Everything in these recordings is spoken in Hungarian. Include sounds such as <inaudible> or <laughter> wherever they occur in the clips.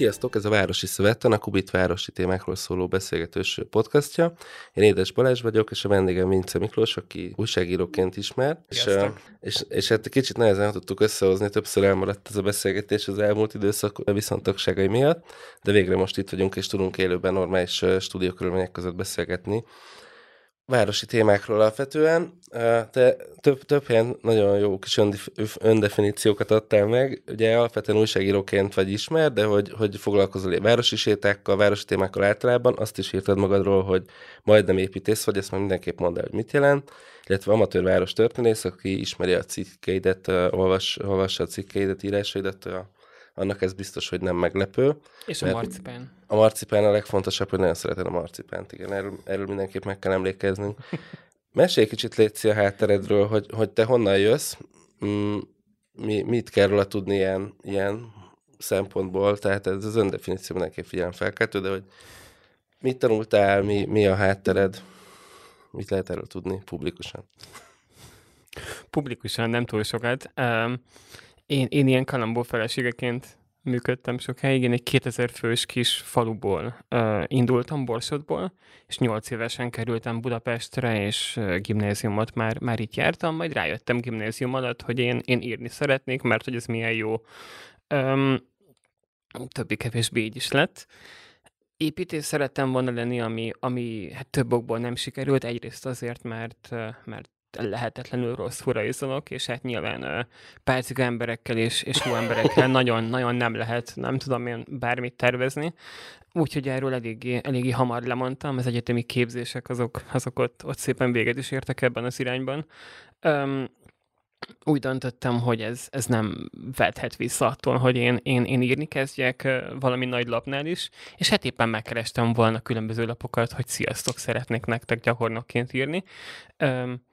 Sziasztok, ez a Városi Szövetten, a Kubit városi témákról szóló beszélgetős podcastja. Én Édes Balázs vagyok, és a vendégem Vince Miklós, aki újságíróként ismer. És, és, és hát kicsit nehezen tudtuk összehozni, többször elmaradt ez a beszélgetés az elmúlt időszak viszontagságai miatt, de végre most itt vagyunk, és tudunk élőben normális stúdiókörülmények között beszélgetni városi témákról alapvetően. Te több, több helyen nagyon jó kis öndefiníciókat adtál meg. Ugye alapvetően újságíróként vagy ismer, de hogy, hogy foglalkozol városi sétákkal, városi témákkal általában, azt is írtad magadról, hogy majdnem építész vagy, ezt már mindenképp mondd el, hogy mit jelent. Illetve amatőr város történész, aki ismeri a cikkeidet, olvas, olvassa a cikkeidet, írásaidat, annak ez biztos, hogy nem meglepő. És a marcipán. A marcipán a legfontosabb, hogy nagyon szereted a marcipánt, igen, erről, erről mindenképp meg kell emlékeznünk. <laughs> Mesélj kicsit Léci a hátteredről, hogy, hogy te honnan jössz, mm, mi, mit kell róla tudni ilyen, ilyen szempontból, tehát ez az öndefiníció mindenképp figyelem felkeltő, de hogy mit tanultál, mi, mi a háttered, mit lehet erről tudni publikusan? Publikusan nem túl sokat. Um, én, én ilyen kalambó feleségeként működtem sokáig. Én egy 2000 fős kis faluból uh, indultam, Borsodból, és 8 évesen kerültem Budapestre, és uh, gimnáziumot már, már itt jártam, majd rájöttem gimnázium alatt, hogy én, én írni szeretnék, mert hogy ez milyen jó. Um, többi-kevésbé így is lett. Építés szerettem volna lenni, ami, ami hát több okból nem sikerült. Egyrészt azért, mert, mert lehetetlenül rossz izolok, és hát nyilván pálcika emberekkel és, és jó emberekkel <laughs> nagyon-nagyon nem lehet, nem tudom én bármit tervezni. Úgyhogy erről eléggé, eléggé hamar lemondtam, az egyetemi képzések azok, azok ott, ott szépen véget is értek ebben az irányban. Um, úgy döntöttem, hogy ez, ez nem vethet vissza attól, hogy én, én, én írni kezdjek valami nagy lapnál is, és hát éppen megkerestem volna különböző lapokat, hogy sziasztok, szeretnék nektek gyakornokként írni. Um,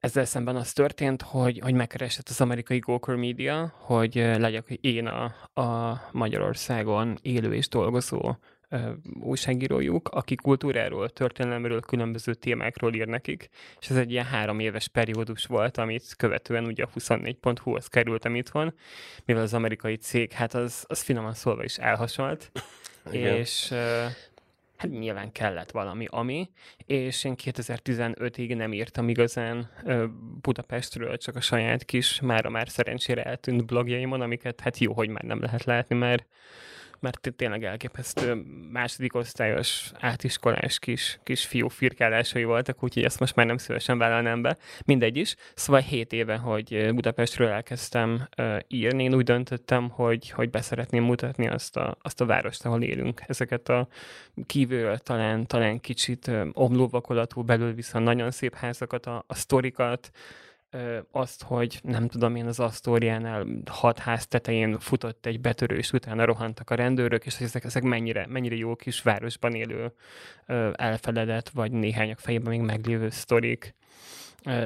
ezzel szemben az történt, hogy, hogy megkeresett az amerikai Gawker Media, hogy legyek én a, a Magyarországon élő és dolgozó ö, újságírójuk, aki kultúráról, történelemről, különböző témákról ír nekik, és ez egy ilyen három éves periódus volt, amit követően ugye a 24.hu-hoz kerültem itthon, mivel az amerikai cég, hát az, az finoman szólva is elhasonlt, Igen. és hát nyilván kellett valami, ami, és én 2015-ig nem írtam igazán Budapestről, csak a saját kis, mára már szerencsére eltűnt blogjaimon, amiket hát jó, hogy már nem lehet látni, mert mert tényleg elképesztő második osztályos, átiskolás kis, kis fiú firkálásai voltak, úgyhogy ezt most már nem szívesen vállalnám be. Mindegy is. Szóval 7 éve, hogy Budapestről elkezdtem írni, én úgy döntöttem, hogy, hogy beszeretném mutatni azt a, azt a várost, ahol élünk. Ezeket a kívülről talán, talán kicsit omlóvakolatú, belül viszont nagyon szép házakat, a, a sztorikat, azt, hogy nem tudom én az Asztóriánál hat ház tetején futott egy betörő, és utána rohantak a rendőrök, és ezek, ezek mennyire, mennyire jó kis városban élő elfeledett, vagy néhányak fejében még meglévő sztorik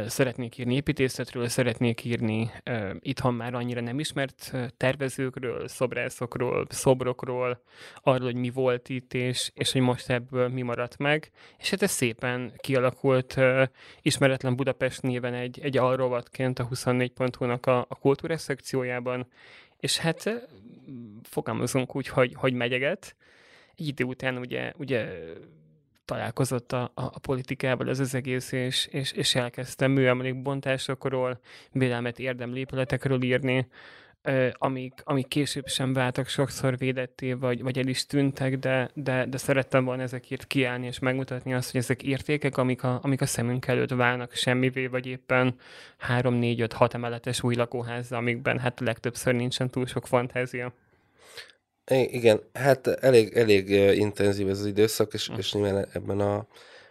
szeretnék írni építészetről, szeretnék írni itthon már annyira nem ismert tervezőkről, szobrászokról, szobrokról, arról, hogy mi volt itt, és, és hogy most ebből mi maradt meg. És hát ez szépen kialakult ismeretlen Budapest néven egy, egy alrovatként a 24.hu-nak a, a kultúrás szekciójában, és hát fogalmazunk úgy, hogy, hogy megyeget. Egy idő után ugye, ugye találkozott a, a, a politikával ez az egész, és, és, és elkezdtem műemlékbontásokról, védelmet érdemlő épületekről írni, amik, amik később sem váltak sokszor védetté, vagy, vagy el is tűntek, de, de, de szerettem volna ezekért kiállni, és megmutatni azt, hogy ezek értékek, amik a, amik a szemünk előtt válnak semmivé, vagy éppen 3, 4, 5, 6 emeletes új lakóház, amikben hát legtöbbször nincsen túl sok fantázia. Igen, hát elég, elég intenzív ez az időszak, és, és nyilván ebben a,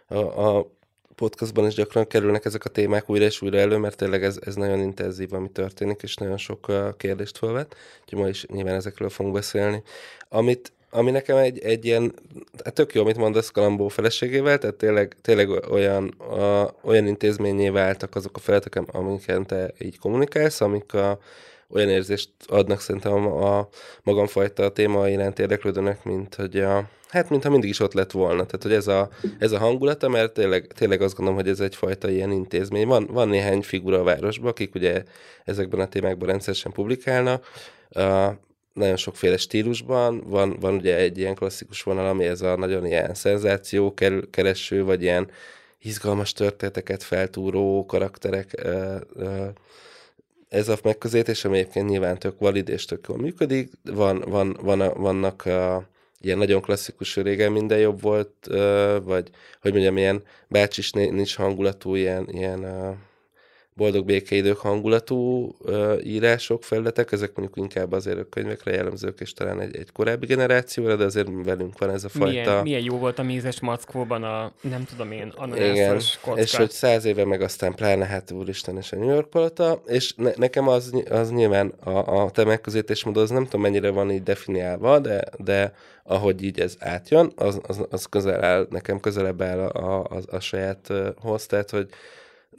a, a podcastban is gyakran kerülnek ezek a témák újra és újra elő, mert tényleg ez, ez nagyon intenzív, ami történik, és nagyon sok kérdést felvet, úgyhogy ma is nyilván ezekről fogunk beszélni. Amit, ami nekem egy, egy ilyen, hát tök jó, amit mondasz Kalambó feleségével, tehát tényleg, tényleg olyan, a, olyan intézményé váltak azok a feladatok, amiket te így kommunikálsz, amik a, olyan érzést adnak szerintem a, a magamfajta téma iránt érdeklődőnek, mint hogy a, hát mintha mindig is ott lett volna. Tehát, hogy ez a, ez a hangulata, mert tényleg, tényleg azt gondolom, hogy ez egyfajta ilyen intézmény. Van, van néhány figura a városban, akik ugye ezekben a témákban rendszeresen publikálnak, uh, nagyon sokféle stílusban. Van, van ugye egy ilyen klasszikus vonal, ami ez a nagyon ilyen szenzáció kereső, vagy ilyen izgalmas történeteket feltúró karakterek ez a megközelítés, ami egyébként nyilván tök valid és tök jól működik. Van, van, van, vannak a, ilyen nagyon klasszikus régen minden jobb volt, vagy hogy mondjam, ilyen bácsis nincs hangulatú, ilyen, ilyen boldog békeidők hangulatú uh, írások, felületek, ezek mondjuk inkább azért a könyvekre jellemzők, és talán egy, egy korábbi generációra, de azért velünk van ez a fajta... Milyen, milyen jó volt a mézes mackóban a, nem tudom én, ananászos kocka. és hogy száz éve meg aztán pláne, hát úristen, és a New York palota, és ne, nekem az, az nyilván a, a te megközelítésmód, az nem tudom mennyire van így definiálva, de, de ahogy így ez átjön, az, az, az közel áll, nekem közelebb áll a, a, a, a sajáthoz, tehát hogy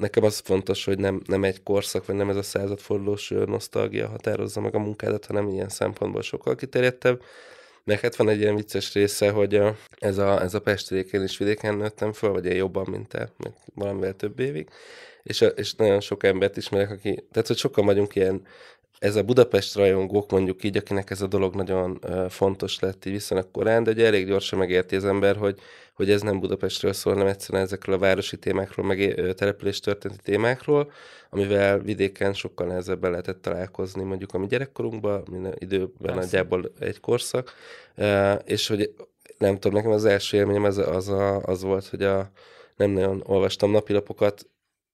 nekem az fontos, hogy nem, nem egy korszak, vagy nem ez a századfordulós nosztalgia határozza meg a munkádat, hanem ilyen szempontból sokkal kiterjedtebb. Meg hát van egy ilyen vicces része, hogy ez a, ez a Pestréken is vidéken nőttem föl, vagy én jobban, mint te, valamivel több évig, és, és nagyon sok embert ismerek, aki, tehát hogy sokan vagyunk ilyen ez a Budapest rajongók mondjuk így, akinek ez a dolog nagyon fontos lett így viszonylag korán, de ugye elég gyorsan megérti az ember, hogy, hogy ez nem Budapestről szól, hanem egyszerűen ezekről a városi témákról, meg uh, település történeti témákról, amivel vidéken sokkal nehezebben lehetett találkozni mondjuk a mi gyerekkorunkban, minden időben Persze. nagyjából egy korszak, és hogy nem tudom, nekem az első élményem az, az, a, az volt, hogy a, nem nagyon olvastam napilapokat,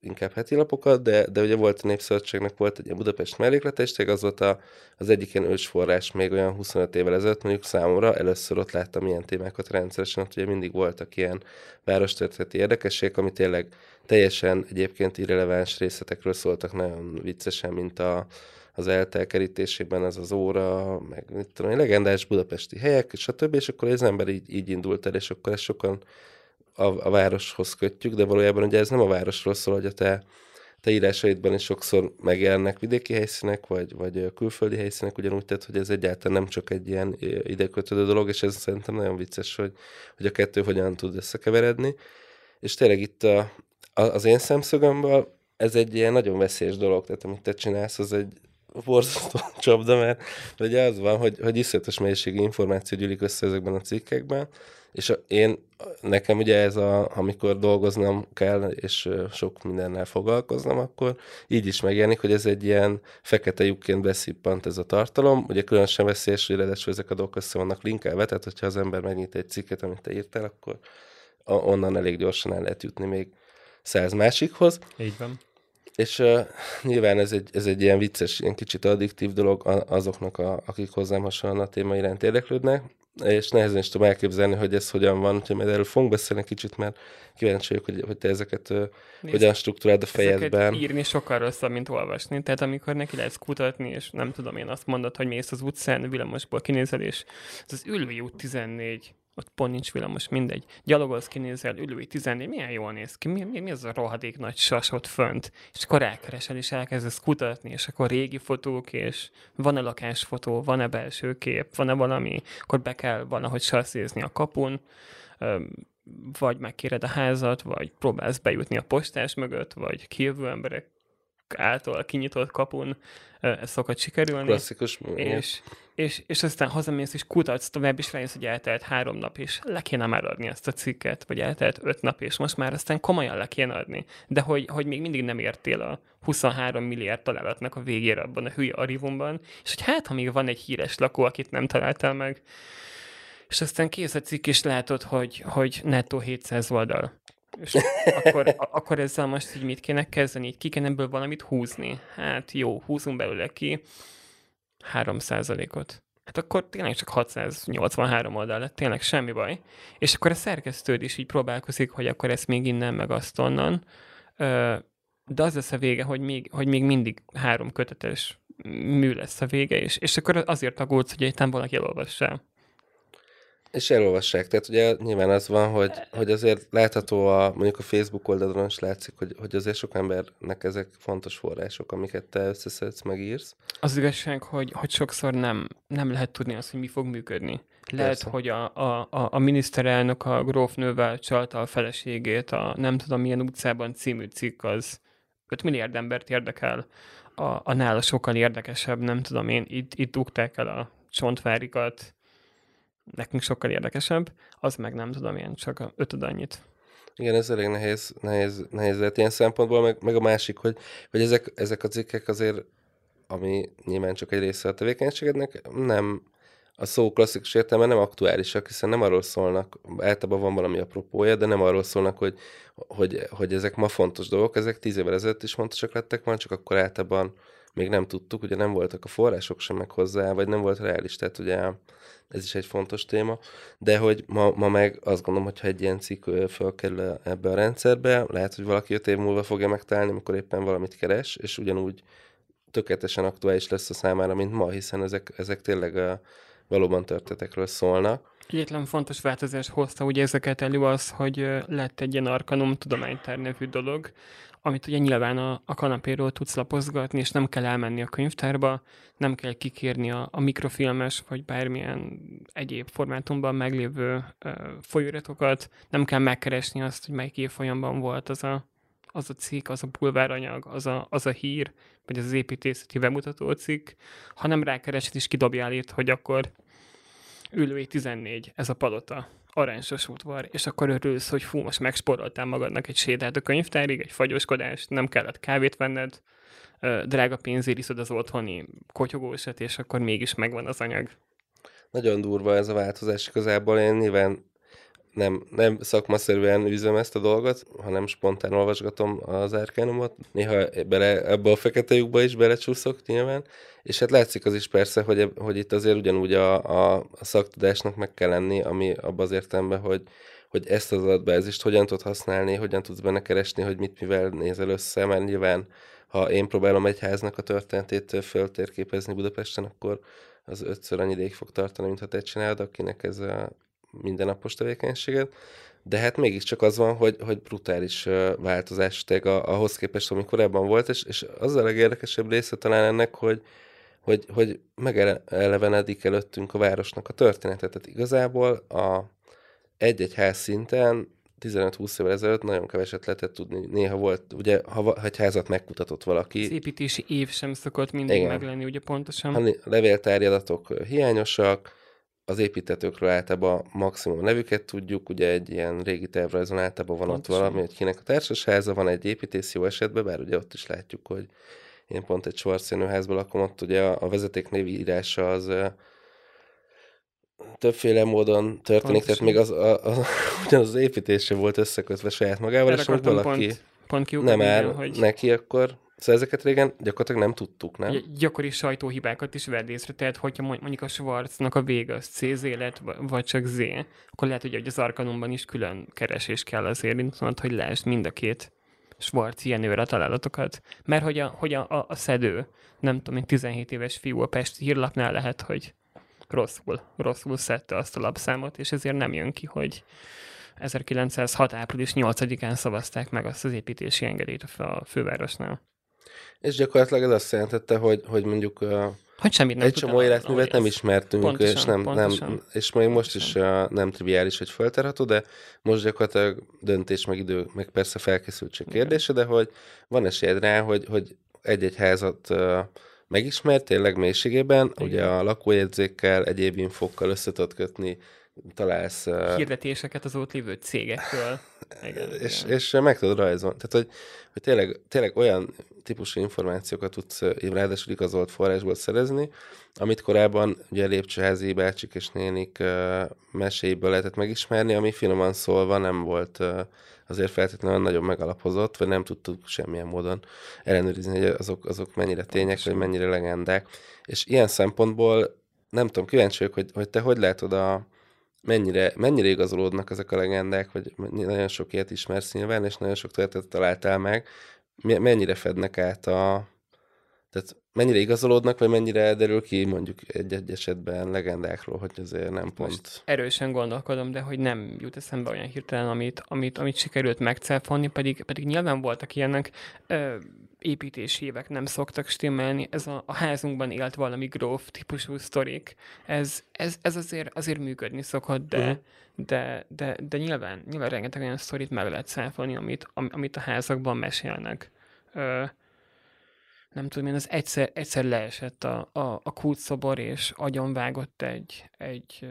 inkább heti lapokat, de, de ugye volt a Népszövetségnek volt egy ilyen Budapest melléklete, és az volt a, az egyik ilyen ősforrás még olyan 25 évvel ezelőtt, mondjuk számomra először ott láttam ilyen témákat rendszeresen, ott ugye mindig voltak ilyen várostörténeti érdekességek, ami tényleg teljesen egyébként irreleváns részletekről szóltak nagyon viccesen, mint a, az eltelkerítésében az az óra, meg mit tudom, legendás budapesti helyek, stb. És akkor az ember így, így indult el, és akkor ez sokan a, a városhoz kötjük, de valójában ugye ez nem a városról szól, hogy a te, te írásaidban is sokszor megjelennek vidéki helyszínek, vagy, vagy külföldi helyszínek, ugyanúgy tehát, hogy ez egyáltalán nem csak egy ilyen idekötődő dolog, és ez szerintem nagyon vicces, hogy, hogy a kettő hogyan tud összekeveredni. És tényleg itt a, a, az én szemszögömből ez egy ilyen nagyon veszélyes dolog, tehát amit te csinálsz, az egy borzasztó <laughs> csapda, mert ugye az van, hogy, hogy iszletes mennyiségű információ gyűlik össze ezekben a cikkekben, és én, nekem ugye ez a, amikor dolgoznom kell, és sok mindennel foglalkoznom, akkor így is megjelenik, hogy ez egy ilyen fekete lyukként beszippant ez a tartalom. Ugye különösen veszélyes, hogy ezek a dolgok össze vannak linkelve, tehát hogyha az ember megnyit egy cikket, amit te írtál, akkor onnan elég gyorsan el lehet jutni még száz másikhoz. Így van. És uh, nyilván ez egy, ez egy ilyen vicces, ilyen kicsit addiktív dolog azoknak, a, akik hozzám hasonlóan a téma iránt érdeklődnek, és nehezen is tudom elképzelni, hogy ez hogyan van, úgyhogy majd erről fogunk beszélni kicsit, mert kíváncsi vagyok, hogy, hogy te ezeket uh, hogyan struktúráld a fejedben. írni sokkal rosszabb, mint olvasni. Tehát amikor neki lehet kutatni, és nem tudom én azt mondod, hogy mész az utcán, villamosból kinézel, és ez az Ülvi út 14, ott pont nincs villamos, mindegy. Gyalogolsz, kinézel, ülői 14, milyen jól néz ki, mi, mi, mi az a rohadék nagy sas ott fönt? És akkor elkeresel, és elkezdesz kutatni, és akkor régi fotók, és van-e lakásfotó, van-e belső kép, van-e valami, akkor be kell valahogy sasszézni a kapun, vagy megkéred a házat, vagy próbálsz bejutni a postás mögött, vagy kijövő emberek által kinyitott kapun ez szokott sikerülni. Klasszikus. És, és, és aztán hazamész, és kutatsz tovább, és rájössz, hogy eltelt három nap, és le kéne már adni ezt a cikket, vagy eltelt öt nap, és most már aztán komolyan le kéne adni. De hogy, hogy még mindig nem értél a 23 milliárd találatnak a végére abban a hülye arivumban, és hogy hát, ha még van egy híres lakó, akit nem találtál meg, és aztán kész a cikk, és látod, hogy, hogy nettó 700 oldal. És akkor, akkor ezzel most így mit kéne kezdeni? Így ki kéne ebből valamit húzni? Hát jó, húzunk belőle ki 3 ot Hát akkor tényleg csak 683 oldal lett, tényleg semmi baj. És akkor a szerkesztőd is így próbálkozik, hogy akkor ezt még innen, meg azt onnan. De az lesz a vége, hogy még, hogy még mindig három kötetes mű lesz a vége, és, és akkor azért aggódsz, hogy egyáltalán valaki elolvassa. És elolvassák. Tehát ugye nyilván az van, hogy, hogy azért látható a, mondjuk a Facebook oldalon is látszik, hogy, hogy azért sok embernek ezek fontos források, amiket te összeszedsz, megírsz. Az igazság, hogy, hogy sokszor nem, nem lehet tudni azt, hogy mi fog működni. Lehet, Persze. hogy a, a, a, a miniszterelnök a grófnővel csalta a feleségét a nem tudom milyen utcában című cikk az 5 milliárd embert érdekel, a, a nála sokkal érdekesebb, nem tudom én, itt, itt dugták el a csontvárikat, nekünk sokkal érdekesebb, az meg nem tudom, ilyen csak ötöd annyit. Igen, ez elég nehéz, nehéz, nehéz lehet ilyen szempontból, meg, meg a másik, hogy, hogy ezek, ezek a cikkek azért, ami nyilván csak egy része a tevékenységednek, nem a szó klasszikus értelme nem aktuálisak, hiszen nem arról szólnak, általában van valami apropója, de nem arról szólnak, hogy, hogy, hogy ezek ma fontos dolgok, ezek tíz évvel ezelőtt is fontosak lettek van, csak akkor általában még nem tudtuk, ugye nem voltak a források sem meg hozzá, vagy nem volt reális, tehát ugye ez is egy fontos téma, de hogy ma, ma meg azt gondolom, hogy egy ilyen cikk felkerül ebbe a rendszerbe, lehet, hogy valaki öt év múlva fogja megtalálni, amikor éppen valamit keres, és ugyanúgy tökéletesen aktuális lesz a számára, mint ma, hiszen ezek, ezek tényleg a, valóban történetekről szólnak. Egyetlen fontos változás hozta ugye ezeket elő az, hogy lett egy ilyen Arkanum tudománytár nevű dolog, amit ugye nyilván a, a kanapéról tudsz lapozgatni, és nem kell elmenni a könyvtárba, nem kell kikérni a, a mikrofilmes, vagy bármilyen egyéb formátumban meglévő ö, folyóiratokat, nem kell megkeresni azt, hogy melyik évfolyamban volt az a, az a cikk, az a bulváranyag, az a, az a hír, vagy az, építészeti bemutató cikk, hanem rákeresed és kidobjál itt, hogy akkor ülői 14, ez a palota aranysos udvar, és akkor örülsz, hogy fú, most megsporoltál magadnak egy sétát a könyvtárig, egy fagyoskodást, nem kellett kávét venned, drága pénzért iszod az otthoni kotyogósat, és akkor mégis megvan az anyag. Nagyon durva ez a változás igazából. Én nyilván nem, nem szakmaszerűen üzem ezt a dolgot, hanem spontán olvasgatom az árkánumot. Néha bele, ebbe a fekete lyukba is belecsúszok nyilván, és hát látszik az is persze, hogy, hogy itt azért ugyanúgy a, a, a szaktudásnak meg kell lenni, ami abban az értelemben, hogy, hogy ezt az adatbázist hogyan tudod használni, hogyan tudsz benne keresni, hogy mit mivel nézel össze, mert nyilván ha én próbálom egy háznak a történetét föltérképezni Budapesten, akkor az ötször annyi ideig fog tartani, mint ha te csinálod, akinek ez a mindennapos tevékenységet, de hát mégiscsak az van, hogy, hogy brutális változás a, ahhoz képest, ami korábban volt, és, és az a legérdekesebb része talán ennek, hogy, hogy, hogy megelevenedik előttünk a városnak a történetet. Tehát igazából a egy-egy ház szinten 15-20 évvel ezelőtt nagyon keveset lehetett tudni. Néha volt, ugye, ha egy házat megkutatott valaki. Az építési év sem szokott mindig Igen. meglenni, ugye pontosan. Ha levéltári adatok hiányosak, az építetőkről általában maximum nevüket tudjuk, ugye egy ilyen régi tervrajzon általában van Pontosan. ott valami, hogy kinek a társasháza, van egy építész jó esetben, bár ugye ott is látjuk, hogy én pont egy házban lakom, ott ugye a, a vezetéknév írása az többféle módon történik, Pontosan. tehát még az, a, a, <laughs> ugyanaz az építése volt összekötve saját magával, Erre és hogy valaki pont, pont nem áll hogy... neki, akkor Szóval ezeket régen gyakorlatilag nem tudtuk, nem? Gyakori sajtóhibákat is vedd észre, tehát hogyha mondjuk a Schwarznak a vége az CZ lett, vagy csak Z, akkor lehet, hogy az Arkanumban is külön keresés kell azért, mondod, hogy lásd mind a két Schwarz ilyen a találatokat. Mert hogy a, hogy a, a, a szedő, nem tudom, mint 17 éves fiú a Pesti hírlapnál lehet, hogy rosszul, rosszul szedte azt a lapszámot, és ezért nem jön ki, hogy 1906. április 8-án szavazták meg azt az építési engedélyt a fővárosnál. És gyakorlatilag ez azt jelentette, hogy, hogy mondjuk hogy semmit nem egy csomó életművet nem ismertünk, pontosan, és, nem, nem, és még most pontosan. is nem triviális, hogy fölterható, de most gyakorlatilag döntés, meg idő, meg persze felkészültség kérdése, de hogy van esélyed rá, hogy, hogy egy-egy házat megismert tényleg mélységében, Igen. ugye a lakójegyzékkel, egyéb infokkal össze kötni, találsz... Hirdetéseket az ott lévő cégekről. <laughs> Igen, és, igen. és meg tudod rajzolni. Tehát, hogy, hogy tényleg, tényleg olyan típusú információkat tudsz ráadásul igazolt forrásból szerezni, amit korábban ugye lépcsőházi bácsik és nénik uh, meséiből lehetett megismerni, ami finoman szólva nem volt uh, azért feltétlenül nagyon megalapozott, vagy nem tudtuk semmilyen módon ellenőrizni, hogy azok, azok mennyire tények, vagy mennyire legendák. És ilyen szempontból nem tudom, kíváncsi vagyok, hogy, hogy te hogy látod a, mennyire, mennyire igazolódnak ezek a legendák, vagy nagyon sok ilyet ismersz nyilván, és nagyon sok történetet találtál meg, mennyire fednek át a... Tehát mennyire igazolódnak, vagy mennyire derül ki mondjuk egy-egy esetben legendákról, hogy azért nem pont... Most erősen gondolkodom, de hogy nem jut eszembe olyan hirtelen, amit, amit, amit sikerült megcáfolni, pedig, pedig nyilván voltak ilyenek. Ö, építési évek nem szoktak stimmelni, ez a, a házunkban élt valami gróf típusú sztorik, ez, ez, ez azért, azért működni szokott, de, uh-huh. de, de, de nyilván, nyilván rengeteg olyan sztorit meg lehet száfolni, amit, amit a házakban mesélnek. Ö, nem tudom én, az egyszer, egyszer leesett a, a, a kulcsszobor, és agyonvágott egy, egy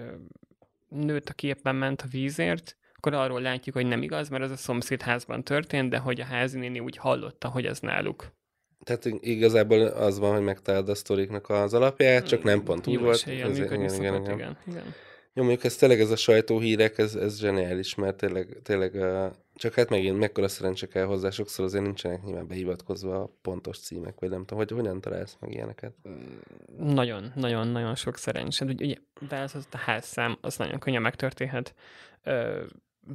nőt, aki éppen ment a vízért, akkor arról látjuk, hogy nem igaz, mert az a szomszédházban történt, de hogy a házinéni úgy hallotta, hogy ez náluk. Tehát igazából az van, hogy megtalálod a sztoriknak az alapját, csak nem pont úgy volt. Ez, igen, igen, igen, igen. igen. Jó, mondjuk ez tényleg ez a sajtóhírek, ez, ez zseniális, mert tényleg, tényleg csak hát megint mekkora szerencse kell hozzá, sokszor azért nincsenek nyilván behivatkozva a pontos címek, vagy nem tudom, hogy hogyan találsz meg ilyeneket? Nagyon, nagyon, nagyon sok szerencse. Ugye, az a házszám, az nagyon könnyen megtörténhet. Ö,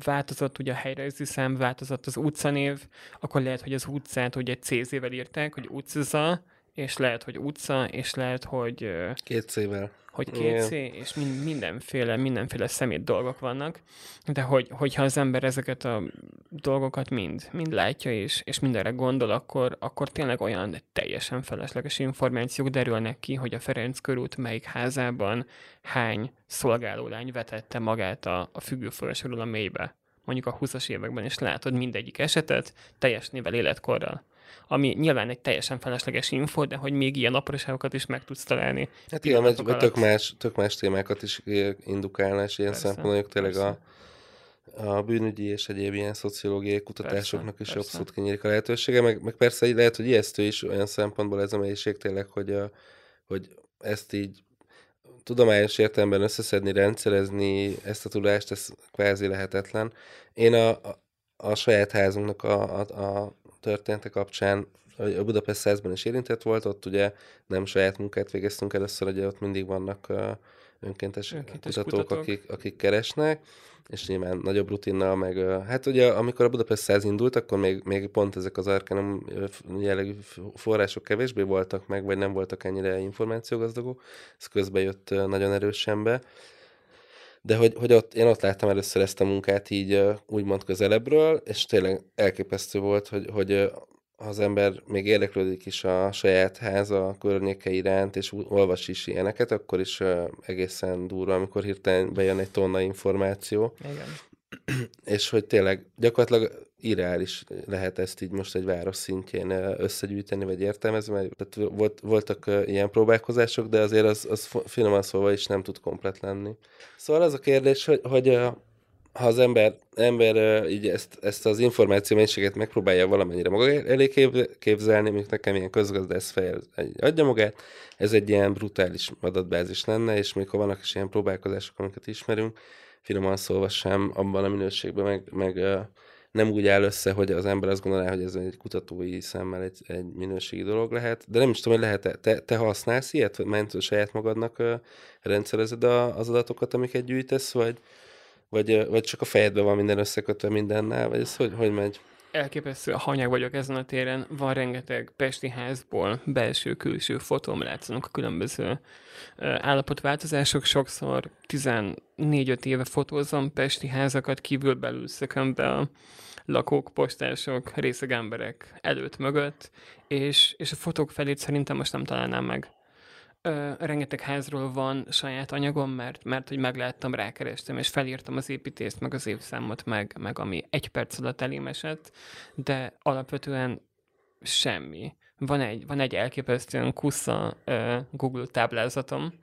változott ugye a helyrajzi szám, változott az utcanév, akkor lehet, hogy az utcát ugye CZ-vel írták, hogy utcaza, és lehet, hogy utca, és lehet, hogy... Két C-vel. hogy két C, és min- mindenféle, mindenféle szemét dolgok vannak, de hogy, hogyha az ember ezeket a dolgokat mind, mind látja, és, és mindenre gondol, akkor, akkor tényleg olyan teljesen felesleges információk derülnek ki, hogy a Ferenc körút melyik házában hány szolgálólány vetette magát a, a függőforrásról a mélybe. Mondjuk a 20-as években, és látod mindegyik esetet teljes nével életkorral ami nyilván egy teljesen felesleges info, de hogy még ilyen apróságokat is meg tudsz találni. Hát igen, mert tök más, tök más témákat is indukálna, és ilyen szempontból tényleg a, a bűnügyi és egyéb ilyen szociológiai kutatásoknak persze, is persze. abszolút kinyílik a lehetősége, meg, meg persze így lehet, hogy ijesztő is olyan szempontból ez a melyiség tényleg, hogy, a, hogy ezt így tudományos értelemben összeszedni, rendszerezni ezt a tudást, ez kvázi lehetetlen. Én a, a, a saját házunknak a, a, a története kapcsán a Budapest 100 is érintett volt, ott ugye nem saját munkát végeztünk először, ugye ott mindig vannak önkéntes, önkéntes kutatók, kutatók. Akik, akik keresnek, és nyilván nagyobb rutinnal, meg hát ugye amikor a Budapest 100 indult, akkor még, még pont ezek az arkanum jellegű források kevésbé voltak meg, vagy nem voltak ennyire információgazdagok, ez közben jött nagyon erősen be, de hogy, hogy ott, én ott láttam először ezt a munkát így úgymond közelebbről, és tényleg elképesztő volt, hogy, hogy az ember még érdeklődik is a saját háza környéke iránt, és olvas is ilyeneket, akkor is egészen durva, amikor hirtelen bejön egy tonna információ. Igen. <clears throat> és hogy tényleg gyakorlatilag irreális lehet ezt így most egy város szintjén összegyűjteni, vagy értelmezni, mert tehát volt, voltak ilyen próbálkozások, de azért az, az finoman szólva is nem tud komplet lenni. Szóval az a kérdés, hogy, hogy ha az ember, ember így ezt, ezt az információ mennyiséget megpróbálja valamennyire maga elé képzelni, mint nekem ilyen közgazdász fej adja magát, ez egy ilyen brutális adatbázis lenne, és mikor vannak is ilyen próbálkozások, amiket ismerünk, finoman szólva sem abban a minőségben, meg, meg nem úgy áll össze, hogy az ember azt gondolná, hogy ez egy kutatói szemmel egy, egy minőségi dolog lehet, de nem is tudom, hogy lehet-e, te, te használsz ilyet, mert saját magadnak uh, rendszerezed a, az adatokat, amiket gyűjtesz, vagy, vagy, vagy csak a fejedben van minden összekötve mindennel, vagy ez hogy, hogy megy? Elképesztő hanyag vagyok ezen a téren. Van rengeteg Pesti házból belső-külső fotóm látszanak a különböző állapotváltozások. Sokszor 14-5 éve fotózom Pesti házakat, kívül belül szököm be a lakók, postások, részeg emberek előtt mögött, és, és a fotók felét szerintem most nem találnám meg. Ö, rengeteg házról van saját anyagom, mert, mert hogy megláttam, rákerestem, és felírtam az építést, meg az évszámot, meg, meg ami egy perc alatt elém esett, de alapvetően semmi. Van egy, van egy elképesztően kusza ö, Google táblázatom,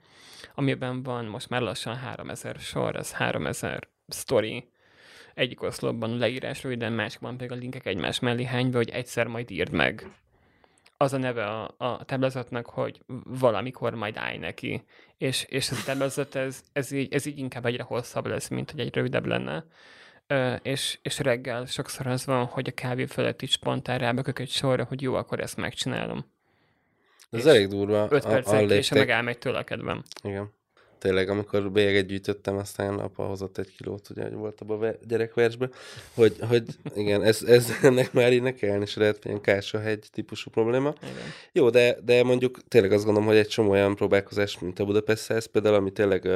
amiben van most már lassan 3000 sor, ez 3000 story, egyik oszlopban leírás röviden, másikban pedig a linkek egymás mellé hányva, hogy egyszer majd írd meg az a neve a, a táblázatnak, hogy valamikor majd állj neki. És, és ez a táblázat, ez, ez, így, ez így inkább egyre hosszabb lesz, mint hogy egy rövidebb lenne. Ö, és, és reggel sokszor az van, hogy a kávé felett is spontán rábökök egy sorra, hogy jó, akkor ezt megcsinálom. Ez elég durva. Öt percet, és meg elmegy tőle a kedvem. Igen tényleg, amikor bélyeget gyűjtöttem, aztán apa hozott egy kilót, ugye, hogy volt abban a gyerekversben, hogy, hogy igen, ez, ez <laughs> ennek már így ne kellene, és lehet ilyen Kársahegy típusú probléma. Igen. Jó, de, de mondjuk tényleg azt gondolom, hogy egy csomó olyan próbálkozás, mint a Budapest ez például, ami tényleg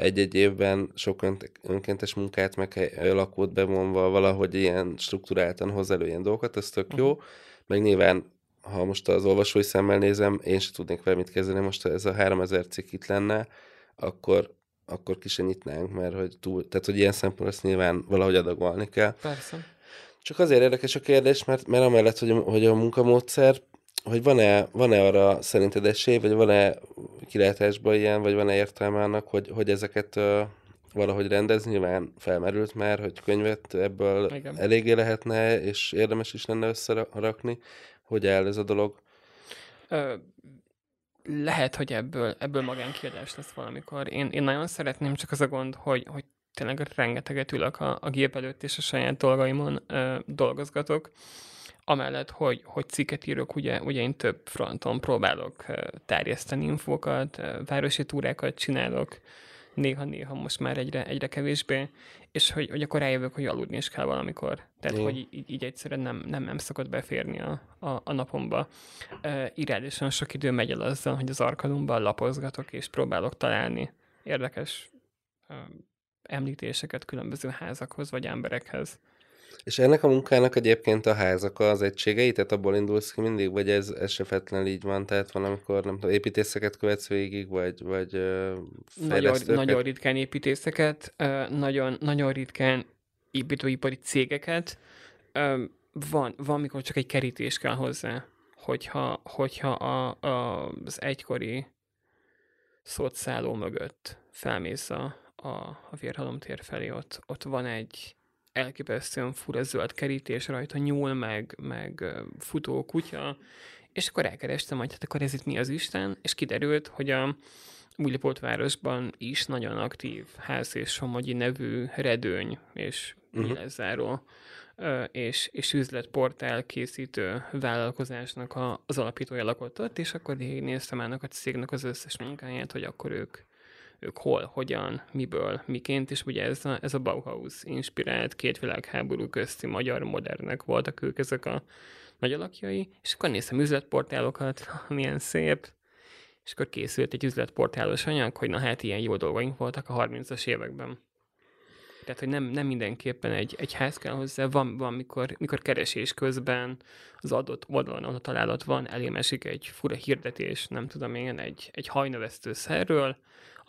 egy-egy évben sok önkéntes munkát, meg lakót bevonva valahogy ilyen struktúráltan hoz elő ilyen dolgokat, ez tök jó. Uh-huh. Meg nyilván ha most az olvasói szemmel nézem, én sem tudnék vele mit kezdeni, most ez a 3000 cikk itt lenne, akkor, akkor ki se nyitnánk, mert hogy túl, tehát hogy ilyen szempontból ezt nyilván valahogy adagolni kell. Persze. Csak azért érdekes a kérdés, mert, mert amellett, hogy, hogy a munkamódszer hogy van-e, van-e arra szerinted esély, vagy van-e kilátásban ilyen, vagy van-e értelme annak, hogy, hogy ezeket uh, valahogy rendezni, nyilván felmerült már, hogy könyvet ebből Igen. eléggé lehetne, és érdemes is lenne összerakni. Hogy áll ez a dolog? Ö, lehet, hogy ebből, ebből magánkiadás lesz valamikor. Én, én nagyon szeretném, csak az a gond, hogy, hogy tényleg rengeteget ülök a, a gép előtt, és a saját dolgaimon ö, dolgozgatok. Amellett, hogy, hogy cikket írok, ugye, ugye én több fronton próbálok terjeszteni infókat, városi túrákat csinálok, néha-néha most már egyre, egyre kevésbé, és hogy, hogy akkor rájövök, hogy aludni is kell valamikor. Tehát, mm. hogy így, így egyszerűen nem, nem, nem szokott beférni a, a, a napomba. Uh, irányosan sok idő megy el azzal, hogy az arkadumban lapozgatok, és próbálok találni érdekes uh, említéseket különböző házakhoz, vagy emberekhez. És ennek a munkának egyébként a házak az egységei, tehát abból indulsz ki mindig, vagy ez, ez se feltétlenül így van, tehát valamikor nem tudom, építészeket követsz végig, vagy, vagy nagyon, nagyon ritkán építészeket, nagyon, nagyon ritkán építőipari cégeket. Van, van, mikor csak egy kerítés kell hozzá, hogyha, hogyha a, a, az egykori szótszálló mögött felmész a, a, a vérhalomtér felé, ott, ott van egy elképesztően fura zöld kerítés rajta, nyúl, meg, meg futó kutya, és akkor elkerestem, hogy hát akkor ez itt mi az Isten, és kiderült, hogy a városban is nagyon aktív ház és somogyi nevű redőny és uh-huh. és, és üzletportál készítő vállalkozásnak a, az alapítója lakott ott, és akkor néztem ennek a cégnek az összes munkáját, hogy akkor ők ők hol, hogyan, miből, miként, és ugye ez a, ez a Bauhaus inspirált két világháború közti magyar modernek voltak ők ezek a nagy alakjai, és akkor néztem üzletportálokat, <laughs> milyen szép, és akkor készült egy üzletportálos anyag, hogy na hát ilyen jó dolgaink voltak a 30-as években. Tehát, hogy nem, nem mindenképpen egy, egy ház kell hozzá, van, van mikor, mikor keresés közben az adott oldalon, ahol a találat van, elém esik egy fura hirdetés, nem tudom én, egy, egy hajnövesztő szerről,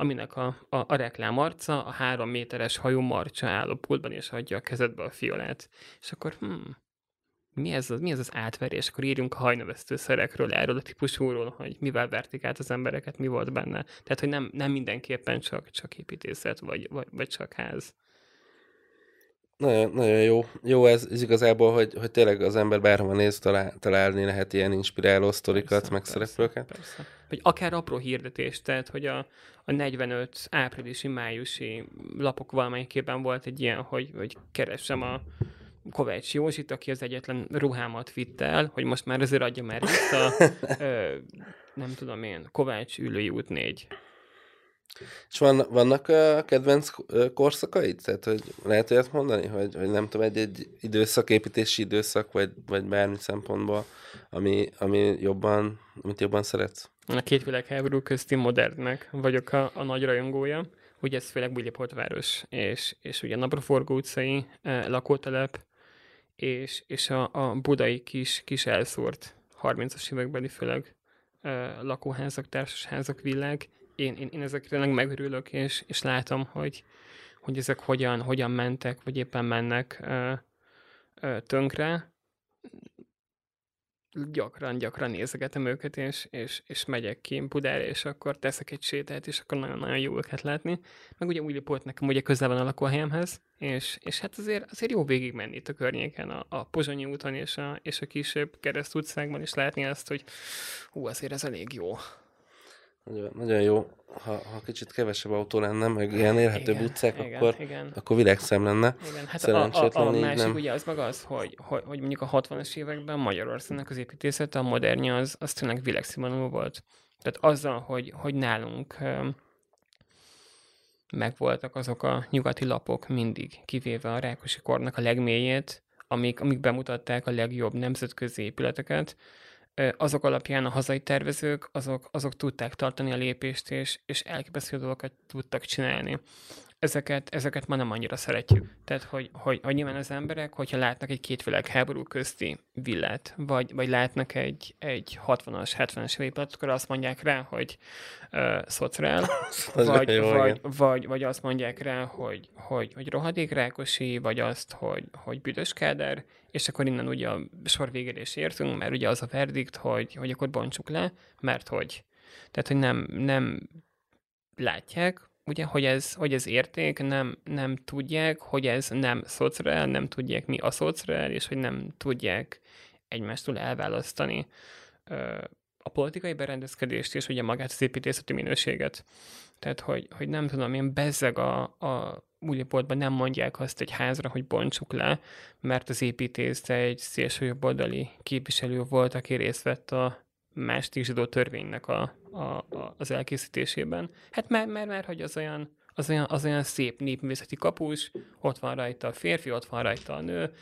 aminek a, a, a reklám arca, a három méteres hajú marcsa áll a pultban, és adja a kezedbe a fiolát. És akkor, hmm, mi ez, az, mi ez az átverés? Akkor írjunk a hajnövesztő szerekről, erről a típusúról, hogy mivel vertik át az embereket, mi volt benne. Tehát, hogy nem, nem mindenképpen csak, csak építészet, vagy, vagy, vagy csak ház. Nagyon, nagyon jó. Jó ez, ez igazából, hogy, hogy tényleg az ember bárhova néz, talál, találni lehet ilyen inspiráló sztorikat, persze, meg persze, szereplőket. Persze. Vagy akár apró hirdetés, tehát hogy a, a 45 áprilisi, májusi lapok valamelyikében volt egy ilyen, hogy, hogy keressem a Kovács Józsit, aki az egyetlen ruhámat vitt el, hogy most már azért adja már vissza, <laughs> ö, nem tudom én, Kovács ülői út 4. És van, vannak uh, kedvenc korszakaid? Tehát, hogy lehet olyat mondani, hogy, hogy nem tudom, egy, egy időszak, építési időszak, vagy, vagy bármi szempontból, ami, ami jobban, amit jobban szeretsz? A két világháború közti modernnek vagyok a, a nagy rajongója. Ugye ez főleg város, és, és ugye Napraforgó utcai eh, lakótelep, és, és a, a budai kis, kis elszórt 30-as évekbeli főleg eh, lakóházak, társasházak világ, én, én, én ezekre tényleg megörülök, és, és látom, hogy, hogy ezek hogyan, hogyan mentek, vagy éppen mennek ö, ö, tönkre. Gyakran, gyakran nézegetem őket, és, és, és megyek ki Budára, és akkor teszek egy sétát, és akkor nagyon-nagyon jó őket látni. Meg ugye volt nekem ugye közel van a lakóhelyemhez, és, és hát azért, azért jó végig menni itt a környéken, a, a Pozsonyi úton és a, és a kisebb kereszt utcákban, és látni azt, hogy hú, azért ez elég jó. Nagyon, nagyon jó, ha, ha kicsit kevesebb autó lenne, meg ilyen élhetőbb igen, utcák, igen, akkor, igen. akkor világszem lenne. Igen, hát a, a, a, a másik nem. ugye az meg az, hogy, hogy, hogy mondjuk a 60-as években Magyarországnak az építészete, a modernja az, az tényleg világszínvonalú volt. Tehát azzal, hogy, hogy nálunk megvoltak azok a nyugati lapok mindig, kivéve a Rákosi kornak a legmélyét, amik, amik bemutatták a legjobb nemzetközi épületeket, azok alapján a hazai tervezők, azok, azok tudták tartani a lépést, és, és elképesztő dolgokat tudtak csinálni. Ezeket, ezeket ma nem annyira szeretjük. Tehát, hogy, hogy, hogy nyilván az emberek, hogyha látnak egy két világháború közti villát, vagy, vagy látnak egy, egy 60-as, 70-es évépet, akkor azt mondják rá, hogy uh, szociál, <laughs> vagy, jó, vagy, vagy, vagy, azt mondják rá, hogy, hogy, hogy rohadék Rákosi, vagy azt, hogy, hogy büdös Káder, és akkor innen ugye a sor végére is értünk, mert ugye az a verdikt, hogy, hogy akkor bontsuk le, mert hogy. Tehát, hogy nem, nem látják, ugye, hogy ez, hogy ez érték, nem, nem tudják, hogy ez nem szociál, nem tudják mi a szociál, és hogy nem tudják egymástól elválasztani a politikai berendezkedést és ugye magát az építészeti minőséget. Tehát, hogy, hogy nem tudom, én bezzeg a, a újépoltban nem mondják azt egy házra, hogy bontsuk le, mert az építész egy szélsőjobboldali képviselő volt, aki részt vett a második zsidó törvénynek a, a, a, az elkészítésében. Hát mert, mert, mert hogy az olyan, az olyan, az olyan szép népművészeti kapus, ott van rajta a férfi, ott van rajta a nő,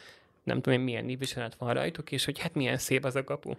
nem tudom én milyen népviselet van rajtuk, és hogy hát milyen szép az a kapu.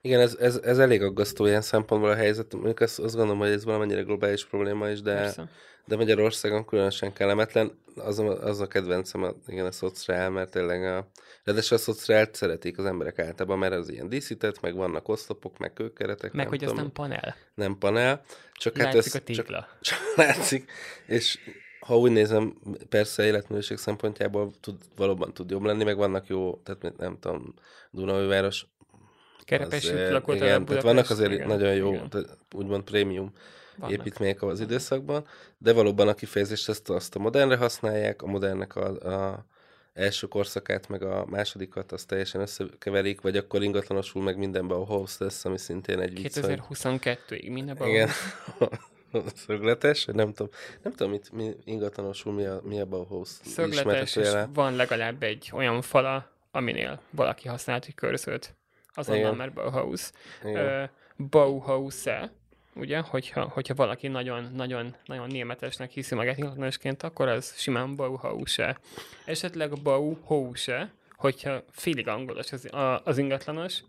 Igen, ez, ez, ez elég aggasztó ilyen szempontból a helyzet. Mondjuk azt, azt gondolom, hogy ez valamennyire globális probléma is, de, Persze. de Magyarországon különösen kellemetlen. Az a, az a kedvencem, a, igen, a szociál, mert tényleg a, Ráadásul a szociált szeretik az emberek általában, mert az ilyen díszített, meg vannak oszlopok, meg kőkeretek. Meg hogy tudom, ez nem panel. Nem panel. Csak hát látszik hát ez, a Csak, <laughs> csak látszik. És ha úgy nézem, persze életművéség szempontjából tud, valóban tud jobb lenni, meg vannak jó, tehát nem tudom, Dunaújváros Kerepesi lakott igen, tehát vannak azért igen, nagyon jó, tehát úgymond prémium vannak. építmények az időszakban, de valóban a kifejezést ezt azt a modernre használják, a modernnek a, a első korszakát, meg a másodikat, azt teljesen összekeverik, vagy akkor ingatlanosul meg mindenben a host lesz, ami szintén egy vicc. 2022-ig mindenben Igen. <laughs> Szögletes, nem tudom, nem tudom, mit, mi ingatlanosul, mi a, mi a Bauhaus Szögletes, és van legalább egy olyan fala, aminél valaki használt egy körzőt. Azonnal már Bauhaus. Uh, Bauhaus-e, ugye, hogyha, hogyha valaki nagyon, nagyon, nagyon németesnek hiszi magát ingatlanosként, akkor az simán Bauhaus-e. Esetleg Bauhaus-e, hogyha félig angolos az, az ingatlanos.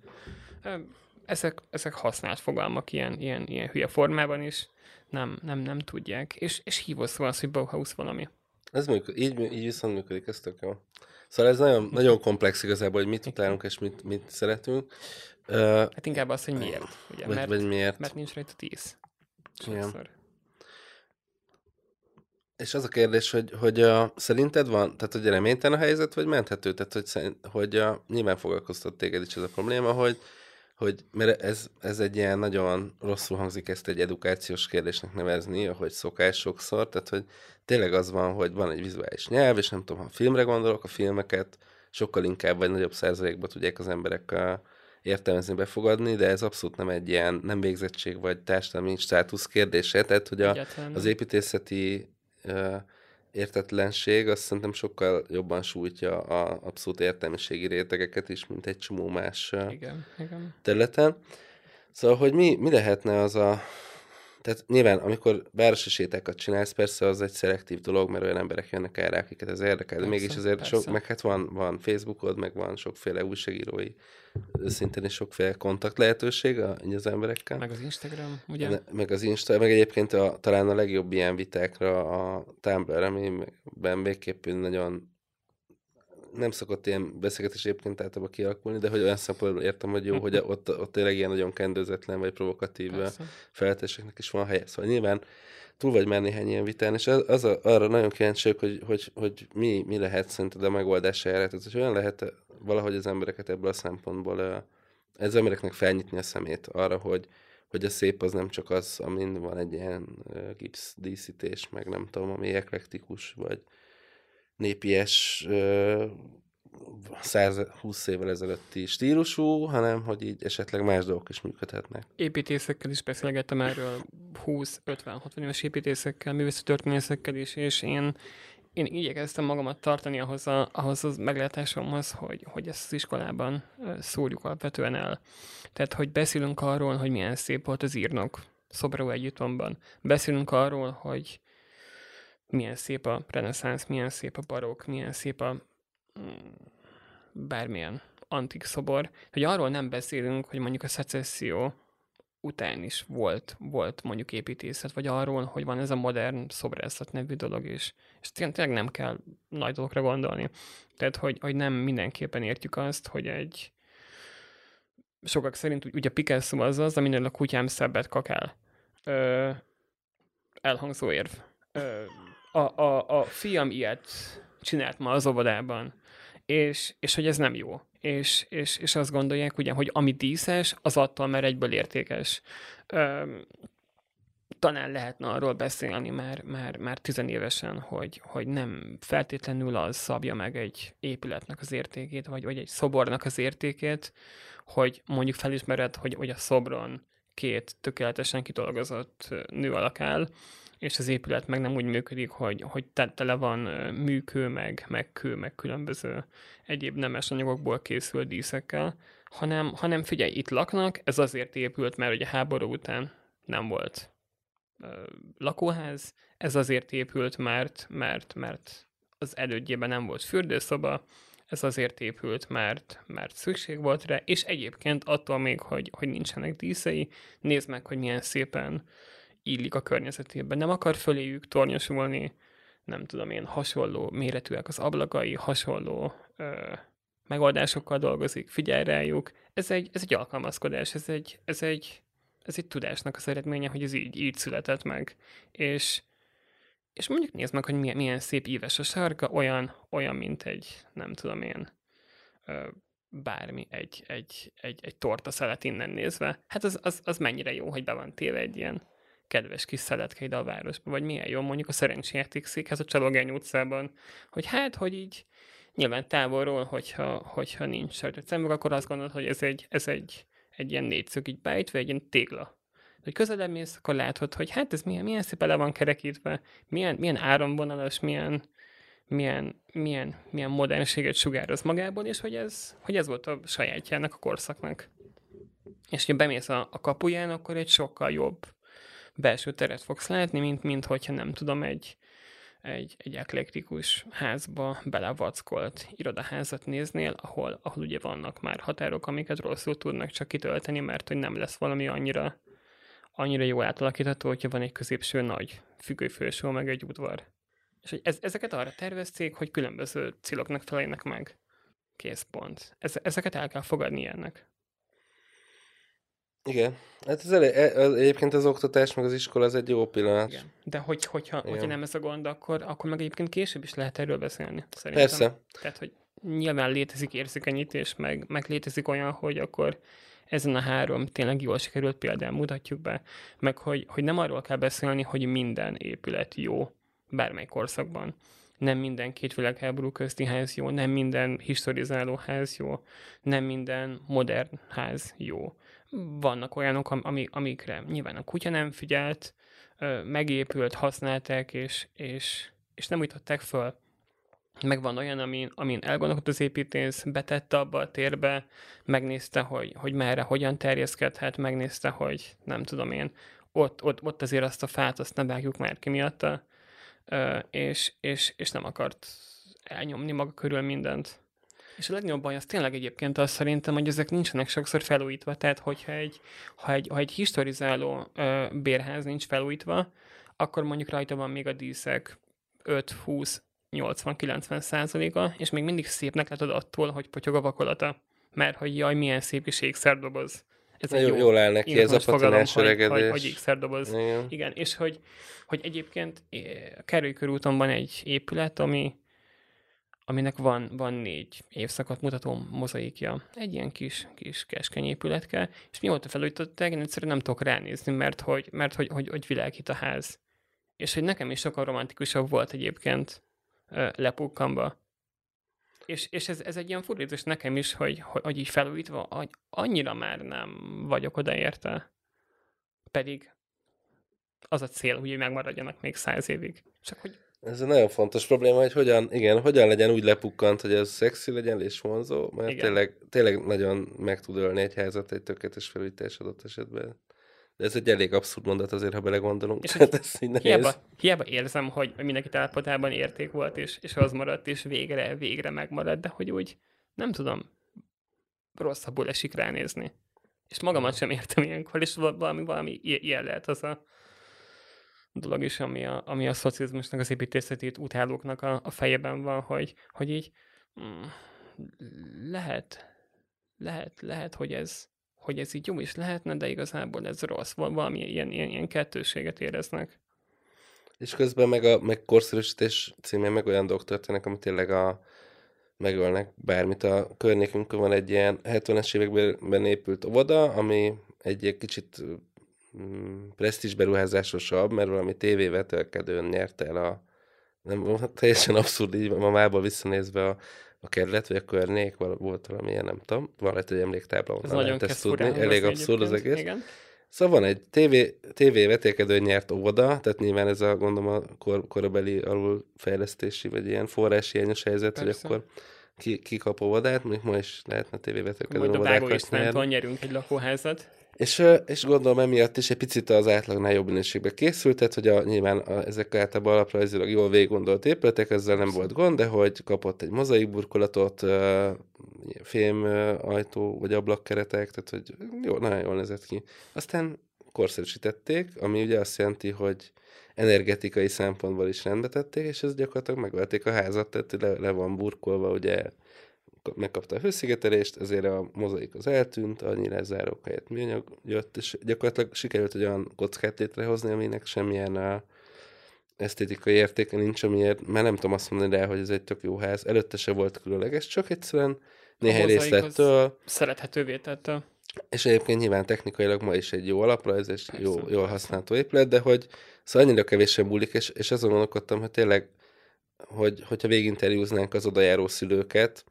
Ezek, ezek használt fogalmak ilyen, ilyen, ilyen hülye formában is, nem, nem, nem tudják. És, és hívó szó az, hogy Bauhaus valami. Ez működik, így, így viszont működik, ez tök jó. Szóval ez nagyon, nagyon komplex igazából, hogy mit utálunk és mit, mit szeretünk. Uh, hát inkább az, hogy miért. Ugye? Vagy, mert, vagy miért. Mert nincs rajta tíz. És az a kérdés, hogy, hogy a, szerinted van, tehát hogy reménytelen a helyzet, vagy menthető? Tehát, hogy, szerint, hogy a, nyilván foglalkoztat téged is ez a probléma, hogy, hogy mert ez, ez egy ilyen nagyon rosszul hangzik ezt egy edukációs kérdésnek nevezni, ahogy szokás sokszor, tehát hogy tényleg az van, hogy van egy vizuális nyelv, és nem tudom, ha filmre gondolok, a filmeket sokkal inkább vagy nagyobb százalékban tudják az emberek a, értelmezni, befogadni, de ez abszolút nem egy ilyen nem végzettség vagy társadalmi státusz kérdése, tehát hogy a, az építészeti uh, értetlenség azt szerintem sokkal jobban sújtja a abszolút értelmiségi rétegeket is, mint egy csomó más igen, igen. területen. Szóval, hogy mi, mi lehetne az a tehát nyilván, amikor városi sétákat csinálsz, persze az egy szelektív dolog, mert olyan emberek jönnek erre, akiket ez érdekel, de mégis azért persze. sok, meg hát van, van Facebookod, meg van sokféle újságírói, szintén is sokféle kontakt lehetőség a, az emberekkel. Meg az Instagram, ugye? Meg az Insta, meg egyébként a, talán a legjobb ilyen vitákra a Tumblr, amiben végképp nagyon nem szokott ilyen beszélgetés egyébként általában kialakulni, de hogy olyan szempontból értem, hogy jó, hogy <laughs> ott, ott tényleg ilyen nagyon kendőzetlen vagy provokatív feltéseknek is van helye. Szóval nyilván túl vagy már néhány ilyen vitán, és az, az a, arra nagyon kíváncsi hogy, hogy, hogy mi, mi lehet szerinted a megoldás erre. Tehát, hogy olyan lehet valahogy az embereket ebből a szempontból, ez embereknek felnyitni a szemét arra, hogy, hogy a szép az nem csak az, amin van egy ilyen gipsz díszítés, meg nem tudom, ami eklektikus, vagy, népies 120 évvel ezelőtti stílusú, hanem hogy így esetleg más dolgok is működhetnek. Építészekkel is beszélgettem erről, 20-50-60 éves építészekkel, művészetörténészekkel is, és én, én igyekeztem magamat tartani ahhoz, a, ahhoz az meglátásomhoz, hogy, hogy ezt az iskolában szórjuk alapvetően el. Tehát, hogy beszélünk arról, hogy milyen szép volt az írnok Szobró együttomban. Beszélünk arról, hogy milyen szép a reneszánsz, milyen szép a barokk, milyen szép a mm, bármilyen antik szobor, hogy arról nem beszélünk, hogy mondjuk a szecesszió után is volt, volt mondjuk építészet, vagy arról, hogy van ez a modern szobrászat nevű dolog, és, és tényleg nem kell nagy dolgokra gondolni. Tehát, hogy, hogy nem mindenképpen értjük azt, hogy egy sokak szerint ugye Picasso az az, aminél a kutyám szebbet kakál. Ö, elhangzó érv. Ö, a, a, a fiam ilyet csinált ma az óvodában, és, és hogy ez nem jó és, és, és azt gondolják, ugye, hogy ami díszes, az attól már egyből értékes. Öm, talán lehetne arról beszélni már, már, már tizenévesen, hogy, hogy nem feltétlenül az szabja meg egy épületnek az értékét, vagy, vagy egy szobornak az értékét, hogy mondjuk felismered, hogy, hogy a szobron két tökéletesen kidolgozott nő alak áll, és az épület meg nem úgy működik, hogy, hogy tele van műkő, meg, meg kő, meg különböző egyéb nemes anyagokból készült díszekkel, hanem, hanem figyelj, itt laknak, ez azért épült, mert ugye háború után nem volt ö, lakóház, ez azért épült, mert, mert, mert az elődjében nem volt fürdőszoba, ez azért épült, mert, mert szükség volt rá, és egyébként attól még, hogy, hogy nincsenek díszei, nézd meg, hogy milyen szépen illik a környezetében. Nem akar föléjük tornyosulni, nem tudom én, hasonló méretűek az ablakai, hasonló ö, megoldásokkal dolgozik, figyelj rájuk. Ez egy, ez egy alkalmazkodás, ez egy, ez egy, ez egy tudásnak az eredménye, hogy ez így, így született meg. És, és mondjuk nézd meg, hogy milyen, milyen szép íves a sárga, olyan, olyan, mint egy, nem tudom én, ö, bármi, egy, egy, egy, egy torta szelet innen nézve. Hát az, az, az mennyire jó, hogy be van téve egy ilyen kedves kis szeletke ide a városba, vagy milyen jó mondjuk a szerencséjátékszékhez a Csalogány utcában, hogy hát, hogy így nyilván távolról, hogyha, hogyha nincs sajtócember, akkor azt gondolod, hogy ez egy, ez egy, egy ilyen négyszög így beállítva, egy ilyen tégla. Hogy közelebb mész, akkor látod, hogy hát ez milyen, milyen szépen le van kerekítve, milyen, milyen áramvonalas, milyen, milyen, milyen, milyen modernséget sugároz magából, és hogy ez, hogy ez volt a sajátjának a korszaknak. És ha bemész a, a kapuján, akkor egy sokkal jobb belső teret fogsz látni, mint, mint hogyha nem tudom, egy, egy, egy eklektikus házba belevackolt irodaházat néznél, ahol, ahol ugye vannak már határok, amiket rosszul tudnak csak kitölteni, mert hogy nem lesz valami annyira, annyira jó átalakítható, hogyha van egy középső nagy függőfősó, meg egy udvar. És hogy ez, ezeket arra tervezték, hogy különböző céloknak feleljenek meg. Kész pont. Ez, ezeket el kell fogadni ennek. Igen. Hát ez elég, e, egyébként az oktatás, meg az iskola az egy jó pillanat. Igen. De hogy, hogyha, hogyha nem ez a gond, akkor, akkor meg egyébként később is lehet erről beszélni. Szerintem. Persze. Tehát, hogy nyilván létezik érzékenyítés, meg, meg létezik olyan, hogy akkor ezen a három tényleg jól sikerült példán mutatjuk be, meg hogy, hogy nem arról kell beszélni, hogy minden épület jó bármely korszakban. Nem minden két világháború közti ház jó, nem minden historizáló ház jó, nem minden modern ház jó vannak olyanok, ami, amikre nyilván a kutya nem figyelt, megépült, használták, és, és, és nem újították föl. Meg van olyan, amin, amin elgondolkodott az építész, betette abba a térbe, megnézte, hogy, hogy merre, hogyan terjeszkedhet, megnézte, hogy nem tudom én, ott, ott, ott azért azt a fát, azt ne vágjuk már ki miatta, és, és, és nem akart elnyomni maga körül mindent. És a legnagyobb baj az tényleg egyébként az szerintem, hogy ezek nincsenek sokszor felújítva. Tehát, hogyha egy, ha egy, ha egy historizáló ö, bérház nincs felújítva, akkor mondjuk rajta van még a díszek 5-20 80-90 százaléka, és még mindig szépnek látod attól, hogy potyog a vakolata. Mert hogy jaj, milyen szép kis ékszerdoboz. Ez egy jó, jól áll neki ez a patinás öregedés. Hogy, hogy, ékszerdoboz. Igen. Igen, és hogy, hogy egyébként a Kerülykörúton van egy épület, ami aminek van, van négy évszakot mutató mozaikja. Egy ilyen kis, kis keskeny épületke, és mióta felújították, én egyszerűen nem tudok ránézni, mert hogy, mert hogy, hogy, hogy világít a ház. És hogy nekem is sokkal romantikusabb volt egyébként lepukkanba. És, és ez, ez egy ilyen furdítás nekem is, hogy, hogy, hogy így felújítva, hogy annyira már nem vagyok odaérte. Pedig az a cél, hogy megmaradjanak még száz évig. Csak hogy ez egy nagyon fontos probléma, hogy hogyan, igen, hogyan legyen úgy lepukkant, hogy ez szexi legyen és vonzó, mert tényleg, tényleg nagyon meg tud ölni egy házat egy tökéletes felújítás adott esetben. De ez egy elég abszurd mondat azért, ha belegondolunk. És <laughs> Tehát ez így hiába, hiába érzem, hogy mindenki állapotában érték volt, és, és az maradt, és végre, végre megmaradt, de hogy úgy, nem tudom, rosszabbul esik ránézni. És magamat sem értem ilyenkor, és valami, valami ilyen lehet az a dolog is, ami a, ami a szocializmusnak, az építészetét utálóknak a, a fejében van, hogy, hogy így mm, lehet, lehet, lehet, hogy ez, hogy ez így jó is lehetne, de igazából ez rossz. Valami ilyen, ilyen, ilyen kettőséget éreznek. És közben meg a meg korszerűsítés címén meg olyan dolgok történnek, ami tényleg a, megölnek bármit. A környékünkön van egy ilyen 70-es években épült óvoda, ami egy kicsit mm, presztis beruházásosabb, mert valami tévévetőkedőn nyerte el a nem, <laughs> teljesen abszurd így ma mából visszanézve a, a kerület, vagy a környék, volt valamilyen, nem tudom, van egy emléktábla, Ez nagyon ezt tudni. Elég abszurd az egész. Igen. Szóval van egy TV, TV vetélkedő nyert óvoda, tehát nyilván ez a, gondolom, a kor, korabeli alulfejlesztési, vagy ilyen forráshiányos helyzet, Persze. hogy akkor ki, ki kap óvodát, mondjuk ma is lehetne tévévetélkedő óvodákat nyerni. Majd nyerünk egy lakóházat. És, és gondolom emiatt is egy picit az átlagnál jobb minőségbe készült, tehát hogy a, nyilván a, ezek általában alaprajzilag jól végiggondolt épületek, ezzel nem volt gond, de hogy kapott egy mozaik burkolatot, fém ajtó vagy ablakkeretek, tehát hogy jó, nagyon jól nézett ki. Aztán korszerűsítették, ami ugye azt jelenti, hogy energetikai szempontból is rendbe tették, és ez gyakorlatilag megvették a házat, tehát le, le van burkolva, ugye megkapta a hőszigetelést, ezért a mozaik az eltűnt, annyira zárók helyett műanyag jött, és gyakorlatilag sikerült egy olyan kockát létrehozni, aminek semmilyen a esztétikai értéke nincs, amiért, mert nem tudom azt mondani rá, hogy ez egy tök jó ház. Előtte se volt különleges, csak egyszerűen néhány részlettől. Szerethetővé tette. És egyébként nyilván technikailag ma is egy jó alapra, ez egy jó, jól használható épület, de hogy szóval annyira kevésen múlik, és, és azon gondolkodtam, hogy tényleg, hogy, hogyha véginterjúznánk az odajáró szülőket,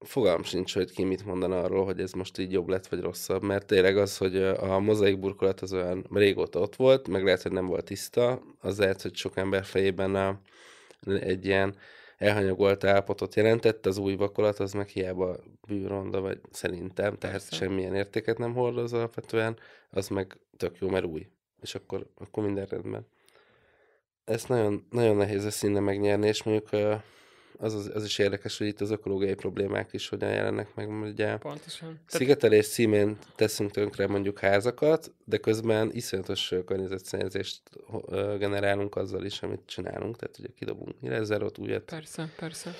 fogalm sincs, hogy ki mit mondana arról, hogy ez most így jobb lett, vagy rosszabb, mert tényleg az, hogy a mozaik burkolat az olyan régóta ott volt, meg lehet, hogy nem volt tiszta, az lehet, hogy sok ember fejében a, egy ilyen elhanyagolt állapotot jelentett, az új vakolat az meg hiába bűronda, vagy szerintem, tehát Persze. semmilyen értéket nem hordoz alapvetően, az meg tök jó, mert új. És akkor, akkor minden rendben. Ezt nagyon, nagyon nehéz a színe megnyerni, és mondjuk az, az, az is érdekes, hogy itt az ökológiai problémák is hogyan jelennek meg. Ugye Pontosan. Szigetelés címén teszünk tönkre mondjuk házakat, de közben iszonyatos környezetszennyezést generálunk azzal is, amit csinálunk. Tehát ugye kidobunk nyilezerot, újat. Persze, persze.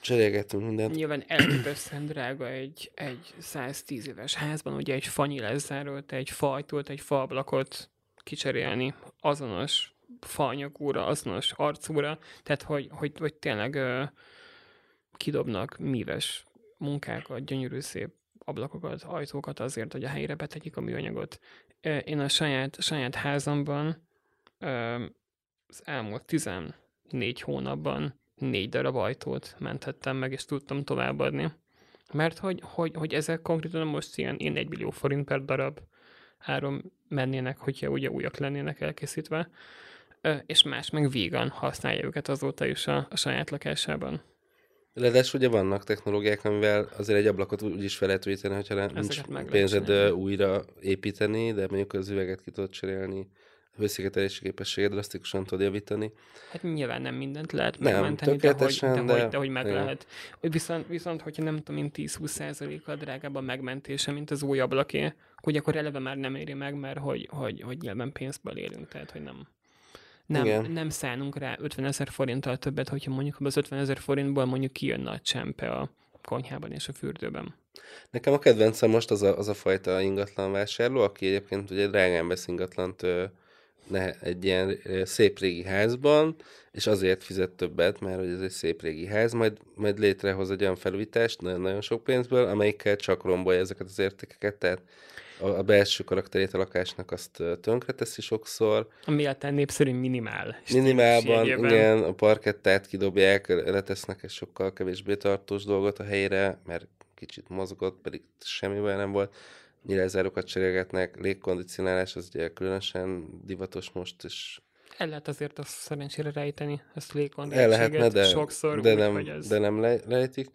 Cserélgetünk mindent. Nyilván elképesztően drága egy, egy 110 éves házban, ugye egy fanyilezzárót, egy fajtót, egy faablakot kicserélni azonos faanyagúra, azonos arcúra, tehát hogy, hogy, hogy tényleg ö, kidobnak míves munkákat, gyönyörű szép ablakokat, ajtókat azért, hogy a helyre betegyik a műanyagot. Én a saját, saját házamban ö, az elmúlt 14 hónapban négy darab ajtót menthettem meg, és tudtam továbbadni. Mert hogy, hogy, hogy ezek konkrétan most ilyen, ilyen 1 millió forint per darab áron mennének, hogyha ugye újak lennének elkészítve és más meg vegan használja őket azóta is a, a saját lakásában. Ledes ugye vannak technológiák, amivel azért egy ablakot úgy is fel lehet újítani, hogyha nincs pénzed újra építeni, de mondjuk az üveget ki tudod cserélni, a hőszigetelési képességet drasztikusan tud javítani. Hát nyilván nem mindent lehet nem, megmenteni, de hogy, de, de, hogy, de hogy meg igen. lehet. Viszont, viszont, hogyha nem tudom, mint 10-20%-kal drágább a megmentése, mint az új ablaké, akkor akkor eleve már nem éri meg, mert hogy, hogy, hogy nyilván pénzből élünk, tehát hogy nem nem, Igen. nem szánunk rá 50 ezer forinttal többet, hogyha mondjuk az 50 ezer forintból mondjuk kijönne a csempe a konyhában és a fürdőben. Nekem a kedvencem most az a, az a fajta ingatlan vásárló, aki egyébként ugye drágán vesz ingatlant ne, egy ilyen szép régi házban, és azért fizet többet, mert hogy ez egy szép régi ház, majd, majd létrehoz egy olyan felújítást nagyon-nagyon sok pénzből, amelyikkel csak rombolja ezeket az értékeket, tehát a, belső karakterét a lakásnak azt tönkreteszi sokszor. Ami a népszerű minimál. Minimálban, igen, a parkettát kidobják, letesznek egy sokkal kevésbé tartós dolgot a helyre, mert kicsit mozgott, pedig semmi baj nem volt. Nyilázárokat cserélgetnek, légkondicionálás, az ugye különösen divatos most, és el lehet azért azt szerencsére rejteni, ezt légkondicionálást. El lehetne, de, sokszor de, úgy, nem, ez... de nem le, lejtik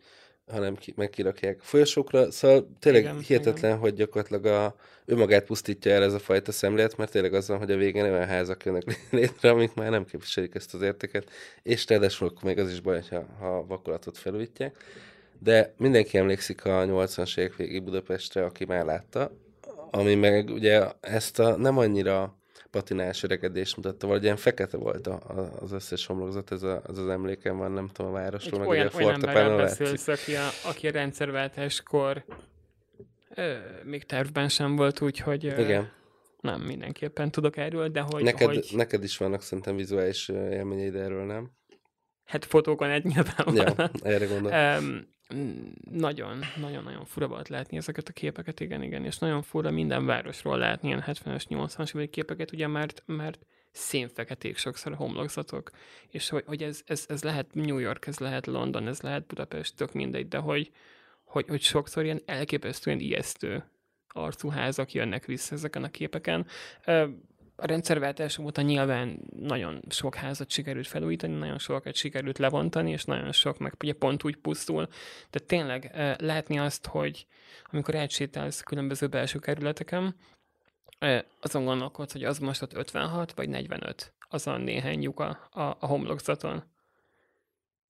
hanem ki, meg kirakják folyosókra. Szóval tényleg igen, hihetetlen, igen. hogy gyakorlatilag a, ő magát pusztítja el ez a fajta szemlélet, mert tényleg az van, hogy a végén olyan házak jönnek <laughs> létre, amik már nem képviselik ezt az értéket, és ráadásul még az is baj, ha, ha vakolatot felújítják. de mindenki emlékszik a 80-as évek végi Budapestre, aki már látta, ami meg ugye ezt a nem annyira patinás öregedést mutatta, vagy ilyen fekete volt a, a, az összes homlokzat, ez a, az, az emlékem van, nem tudom, a városról, meg olyan, ugye a emberrel beszélsz, aki a, aki a rendszerváltáskor ö, még tervben sem volt, úgyhogy ö, Igen. nem mindenképpen tudok erről, de hogy... Neked, hogy... neked is vannak szerintem vizuális élményeid erről, nem? Hát fotókon egy nyilván Ja, erre gondolom. Um, nagyon, nagyon-nagyon fura volt látni ezeket a képeket, igen, igen, és nagyon fura minden városról látni ilyen 70-es, 80-as évek képeket, ugye, mert, mert szénfeketék sokszor a homlokzatok, és hogy, hogy ez, ez, ez, lehet New York, ez lehet London, ez lehet Budapest, tök mindegy, de hogy, hogy, hogy sokszor ilyen elképesztően ijesztő arcú házak jönnek vissza ezeken a képeken a rendszerváltás óta nyilván nagyon sok házat sikerült felújítani, nagyon sokat sikerült levontani, és nagyon sok meg ugye pont úgy pusztul. De tényleg látni azt, hogy amikor átsétálsz különböző belső kerületeken, azon gondolkodsz, hogy az most ott 56 vagy 45, azon néhány lyuka a, a homlokzaton.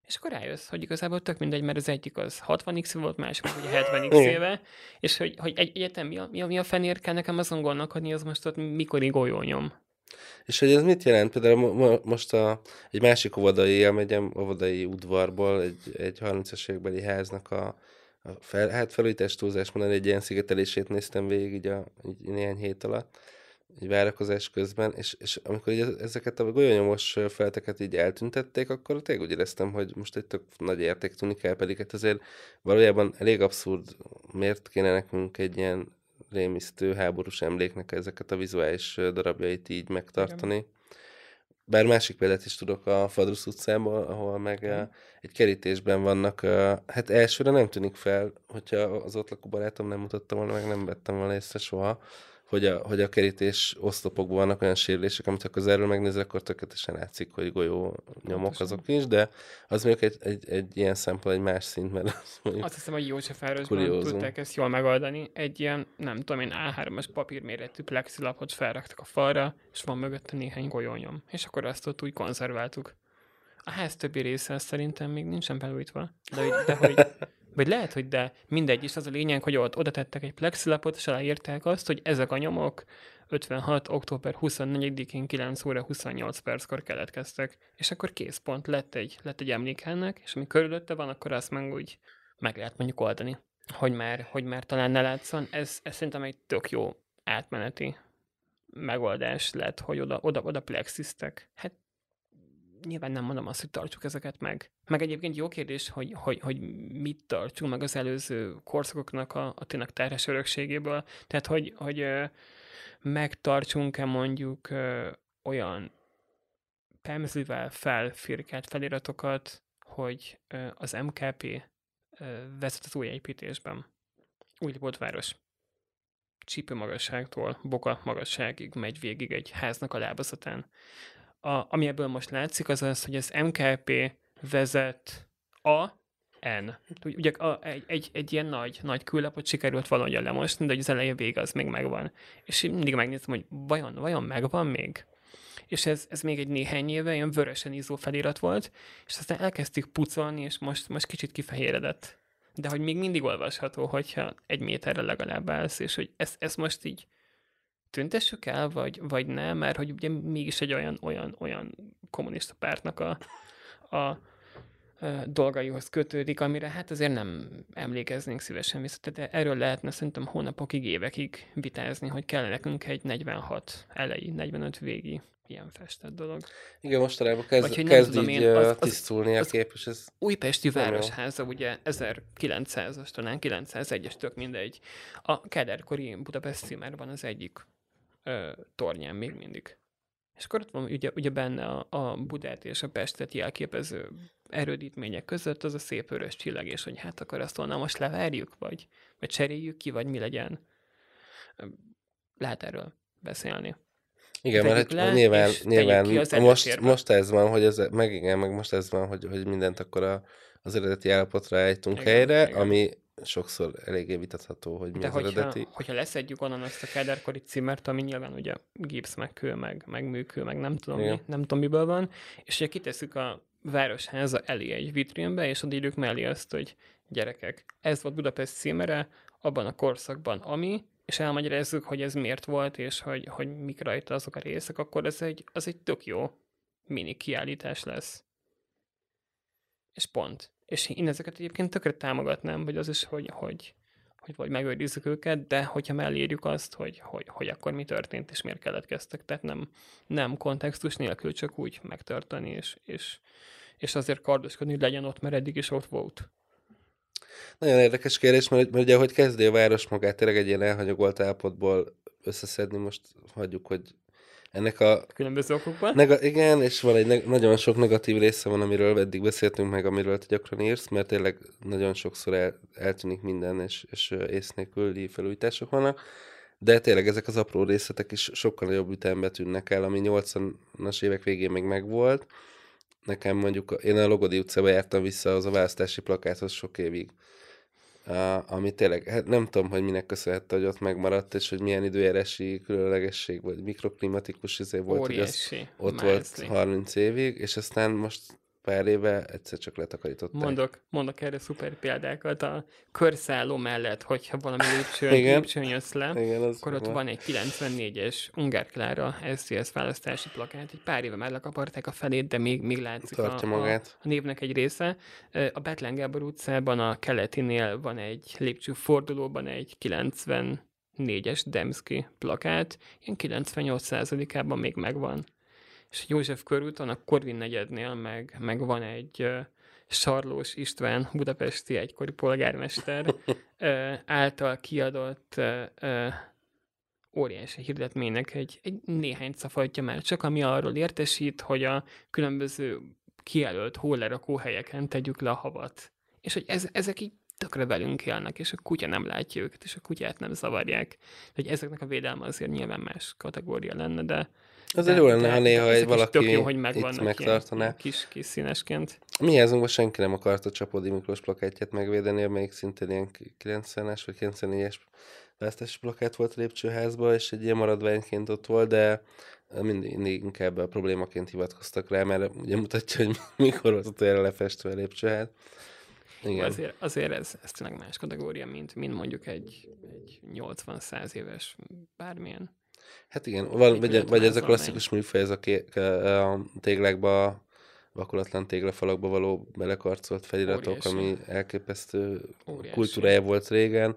És akkor rájössz, hogy igazából tök mindegy, mert az egyik az 60x volt, másik ugye 70x éve, és hogy, hogy egy egyetem mi a, mi a, mi a fenér kell nekem azon gondolkodni, az most ott mikor golyónyom. És hogy ez mit jelent? Például mo- most a, egy másik óvodai élmegyem, óvodai udvarból, egy, egy 30-as évekbeli háznak a, a fel, hát felújítás túlzás mondani, egy ilyen szigetelését néztem végig így, a, így néhány hét alatt egy várakozás közben, és, és amikor így ezeket a golyonyomos felteket így eltüntették, akkor tényleg úgy éreztem, hogy most egy tök nagy érték tűnik el, pedig hát azért valójában elég abszurd, miért kéne nekünk egy ilyen rémisztő háborús emléknek ezeket a vizuális darabjait így megtartani. Igen. Bár másik példát is tudok a Fadrusz utcából, ahol meg Igen. egy kerítésben vannak, hát elsőre nem tűnik fel, hogyha az ott lakó barátom nem mutatta volna, meg nem vettem volna észre soha, hogy a, hogy a kerítés oszlopokban vannak olyan sérülések, amit ha közelről megnézel, akkor tökéletesen látszik, hogy golyó nyomok azok is, de az mondjuk egy, egy, egy ilyen szempont, egy más szint, mert az mondjuk Azt hiszem, hogy Józsefvárosban tudták ezt jól megoldani. Egy ilyen, nem tudom én, A3-as papírméretű plexilapot felraktak a falra, és van mögötte néhány golyónyom. És akkor azt ott úgy konzerváltuk. A ház többi része szerintem még nincsen felújítva, de, de hogy <laughs> vagy lehet, hogy de mindegy, és az a lényeg, hogy ott oda tettek egy plexilapot, és aláírták azt, hogy ezek a nyomok 56. október 24-én 9 óra 28 perckor keletkeztek. És akkor készpont lett egy, lett egy emlék ennek, és ami körülötte van, akkor azt meg úgy meg lehet mondjuk oldani. Hogy már, hogy már talán ne látszon. Ez, ez szerintem egy tök jó átmeneti megoldás lett, hogy oda, oda, oda plexiztek. Hát nyilván nem mondom azt, hogy tartsuk ezeket meg. Meg egyébként jó kérdés, hogy, hogy, hogy mit tartsunk meg az előző korszakoknak a, a tényleg terhes örökségéből. Tehát, hogy, hogy megtartsunk-e mondjuk olyan pemzlivel felfirkált feliratokat, hogy az MKP vezet az új építésben. Új város csípő magasságtól boka magasságig megy végig egy háznak a lábazatán a, ami ebből most látszik, az az, hogy az MKP vezet a N. Ugye a, egy, egy, egy ilyen nagy, nagy küllapot sikerült valahogyan lemosni, de az eleje vége az még megvan. És én mindig megnézem, hogy vajon, vajon megvan még? És ez, ez még egy néhány éve ilyen vörösen izzó felirat volt, és aztán elkezdtük pucolni, és most, most kicsit kifehéredett. De hogy még mindig olvasható, hogyha egy méterre legalább állsz, és hogy ezt, ezt most így tüntessük el, vagy, vagy nem, mert hogy ugye mégis egy olyan, olyan, olyan kommunista pártnak a, a, dolgaihoz kötődik, amire hát azért nem emlékeznénk szívesen vissza. Tehát erről lehetne szerintem hónapokig, évekig vitázni, hogy kell nekünk egy 46 elejé, 45 végi ilyen festett dolog. Igen, mostanában kezd, Vagy, kezd tudom, így én, az, az, tisztulni a kép, és ez... Újpesti Városháza, ugye 1900-as, talán 901-es, tök mindegy. A Kederkori Budapest címerban az egyik ö, tornyán még mindig. És akkor ott van ugye, ugye benne a, a Budát és a Pestet jelképező erődítmények között az a szép vörös csillag, és hogy hát akkor azt volna most leverjük, vagy, vagy cseréljük ki, vagy mi legyen. Lehet erről beszélni. Igen, mert le, nyilván, nyilván most, most ez van, hogy ez, meg igen, meg most ez van, hogy, hogy mindent akkor a, az eredeti állapotra állítunk igen, helyre, igen. ami sokszor eléggé vitatható, hogy mi De az hogyha, eredeti. hogyha leszedjük onnan azt a kederkori címert, ami nyilván ugye gipsz, meg kő, meg, meg műkő, meg nem tudom, mi, nem tudom miből van, és ugye kitesszük a városháza elé egy vitrínbe, és oda írjuk mellé azt, hogy gyerekek, ez volt Budapest címere abban a korszakban, ami, és elmagyarázzuk, hogy ez miért volt, és hogy, hogy mik rajta azok a részek, akkor ez egy, az egy tök jó mini kiállítás lesz. És pont. És én ezeket egyébként tökre támogatnám, vagy az is, hogy, hogy, hogy vagy megőrizzük őket, de hogyha mellírjuk azt, hogy, hogy, hogy akkor mi történt, és miért keletkeztek, tehát nem, nem kontextus nélkül csak úgy megtartani, és, és, és azért kardoskodni, hogy legyen ott, mert eddig is ott volt. Nagyon érdekes kérdés, mert, mert ugye, hogy kezdi a város magát tényleg egy ilyen elhanyagolt állapotból összeszedni, most hagyjuk, hogy ennek a... Különböző okokban? Nega, igen, és van egy ne, nagyon sok negatív része van, amiről eddig beszéltünk meg, amiről te gyakran írsz, mert tényleg nagyon sokszor el, eltűnik minden, és, és ész nélküli felújítások vannak. De tényleg ezek az apró részletek is sokkal nagyobb ütembe tűnnek el, ami 80-as évek végén még megvolt. Nekem mondjuk, én a Logodi utcába jártam vissza az a választási plakáthoz sok évig Uh, ami tényleg, hát nem tudom, hogy minek köszönhette, hogy ott megmaradt, és hogy milyen időjárási különlegesség, vagy mikroklimatikus izé volt, Óriási. hogy az ott Mázli. volt 30 évig, és aztán most pár éve egyszer csak letakarították. Mondok, mondok erre szuper példákat. A körszálló mellett, hogyha valami lépcsőn, Igen. lépcsőn jössz le, Igen, az akkor ott van. van egy 94-es Ungár Klára SZSZ választási plakát. Egy pár éve már lekaparták a felét, de még, még látszik a, magát. A, névnek egy része. A Betlen Gábor utcában a keletinél van egy lépcső fordulóban egy 90 es Demszki plakát, ilyen 98%-ában még megvan és József körúton, a Korvin negyednél meg, meg van egy Sarlós István, budapesti egykori polgármester <laughs> által kiadott óriási hirdetménynek egy, egy néhány szafajtja már csak, ami arról értesít, hogy a különböző kijelölt hólerakó helyeken tegyük le a havat. És hogy ez, ezek így tökre velünk élnek, és a kutya nem látja őket, és a kutyát nem zavarják. Hogy ezeknek a védelme azért nyilván más kategória lenne, de, Azért jó lenne, ha néha egy valaki jó, hogy itt megtartaná. Kis, kis színesként. Mi házunkban senki nem akart a Csapodi Miklós plakátját megvédeni, amelyik szintén ilyen 90-es vagy 94-es választási plakát volt a lépcsőházban, és egy ilyen maradványként ott volt, de mindig, mindig inkább a problémaként hivatkoztak rá, mert ugye mutatja, hogy <laughs> mikor volt utoljára lefestve a lépcsőház. Igen. Azért, azért ez, ez tényleg más kategória, mint, mint mondjuk egy, egy 80-100 éves bármilyen Hát igen, val, vagy, vagy ez a klasszikus műfaj, ez a, ké, a téglákba, vakolatlan téglafalakba való belekarcolt feliratok, Óriási. ami elképesztő Óriási. kultúrája volt régen,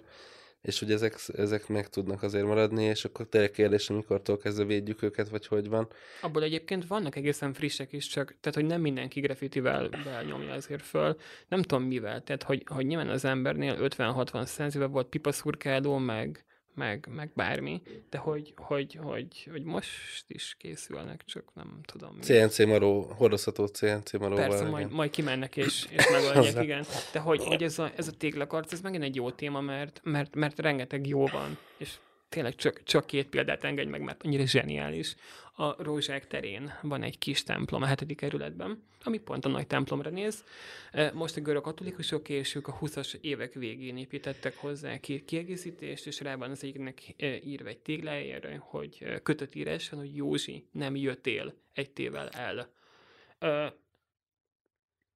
és hogy ezek, ezek meg tudnak azért maradni, és akkor tényleg kérdés, mikortól kezdve védjük őket, vagy hogy van. Abból egyébként vannak egészen frissek is, csak tehát, hogy nem mindenki graffitivel nyomja azért föl. Nem tudom mivel, tehát, hogy, hogy nyilván az embernél 50-60 éve volt pipaszurkáló, meg, meg, meg bármi, de hogy, hogy, hogy, hogy most is készülnek, csak nem tudom. Mi. CNC maró, hordozható CNC maróval. Persze, majd, majd kimennek és, <laughs> és megoldják, igen. De hogy, hogy ez, a, ez a téglakarc, ez megint egy jó téma, mert, mert, mert rengeteg jó van, és tényleg csak, csak két példát engedj meg, mert annyira zseniális. A Rózsák terén van egy kis templom a hetedik kerületben, ami pont a nagy templomra néz. E, most a görög katolikusok és ők a 20-as évek végén építettek hozzá ki kiegészítést, és rá van az egyiknek e, írva egy téglájára, hogy e, kötött íráson, hogy Józsi, nem jöttél egy tével el.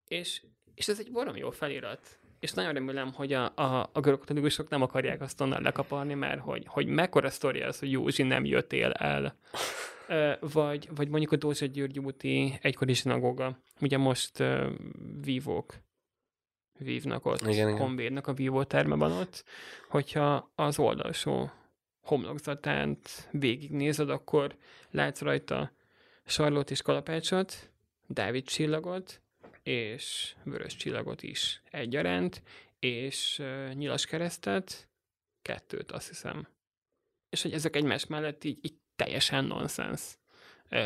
És, és ez egy barom jó felirat és nagyon remélem, hogy a, a, a görög katolikusok nem akarják azt onnan lekaparni, mert hogy, hogy mekkora sztori az, hogy Józsi nem jöttél el. vagy, vagy mondjuk a Dózsa György úti egykori zsinagóga. Ugye most uh, vívók vívnak ott, igen, honvédnak a vívótermeben ott, hogyha az oldalsó homlokzatánt végignézed, akkor látsz rajta Sarlót és Kalapácsot, Dávid csillagot, és vörös csillagot is egyaránt, és nyilas keresztet, kettőt azt hiszem. És hogy ezek egymás mellett így, így teljesen nonsens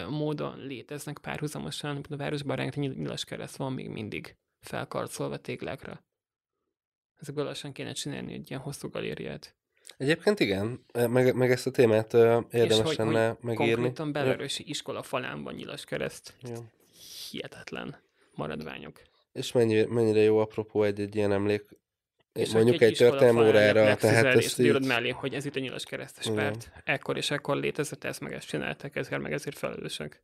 módon léteznek párhuzamosan, a városban rengeteg nyilas kereszt van még mindig felkarcolva téglákra. Ezekből lassan kéne csinálni egy ilyen hosszú galériát. Egyébként igen, meg, meg ezt a témát uh, érdemes lenne megírni. Konkrétan Belarősi iskola falán van nyilas kereszt. Ja. Hihetetlen maradványok. És mennyire, mennyire jó apropó egy-egy ilyen emlék, és mondjuk egy, egy történelmi órára, tehát ezt így... mellé, hogy ez itt a nyilas keresztes Igen. párt. Ekkor és ekkor létezett, ezt meg ezt csináltak, ezért meg ezért felelősek.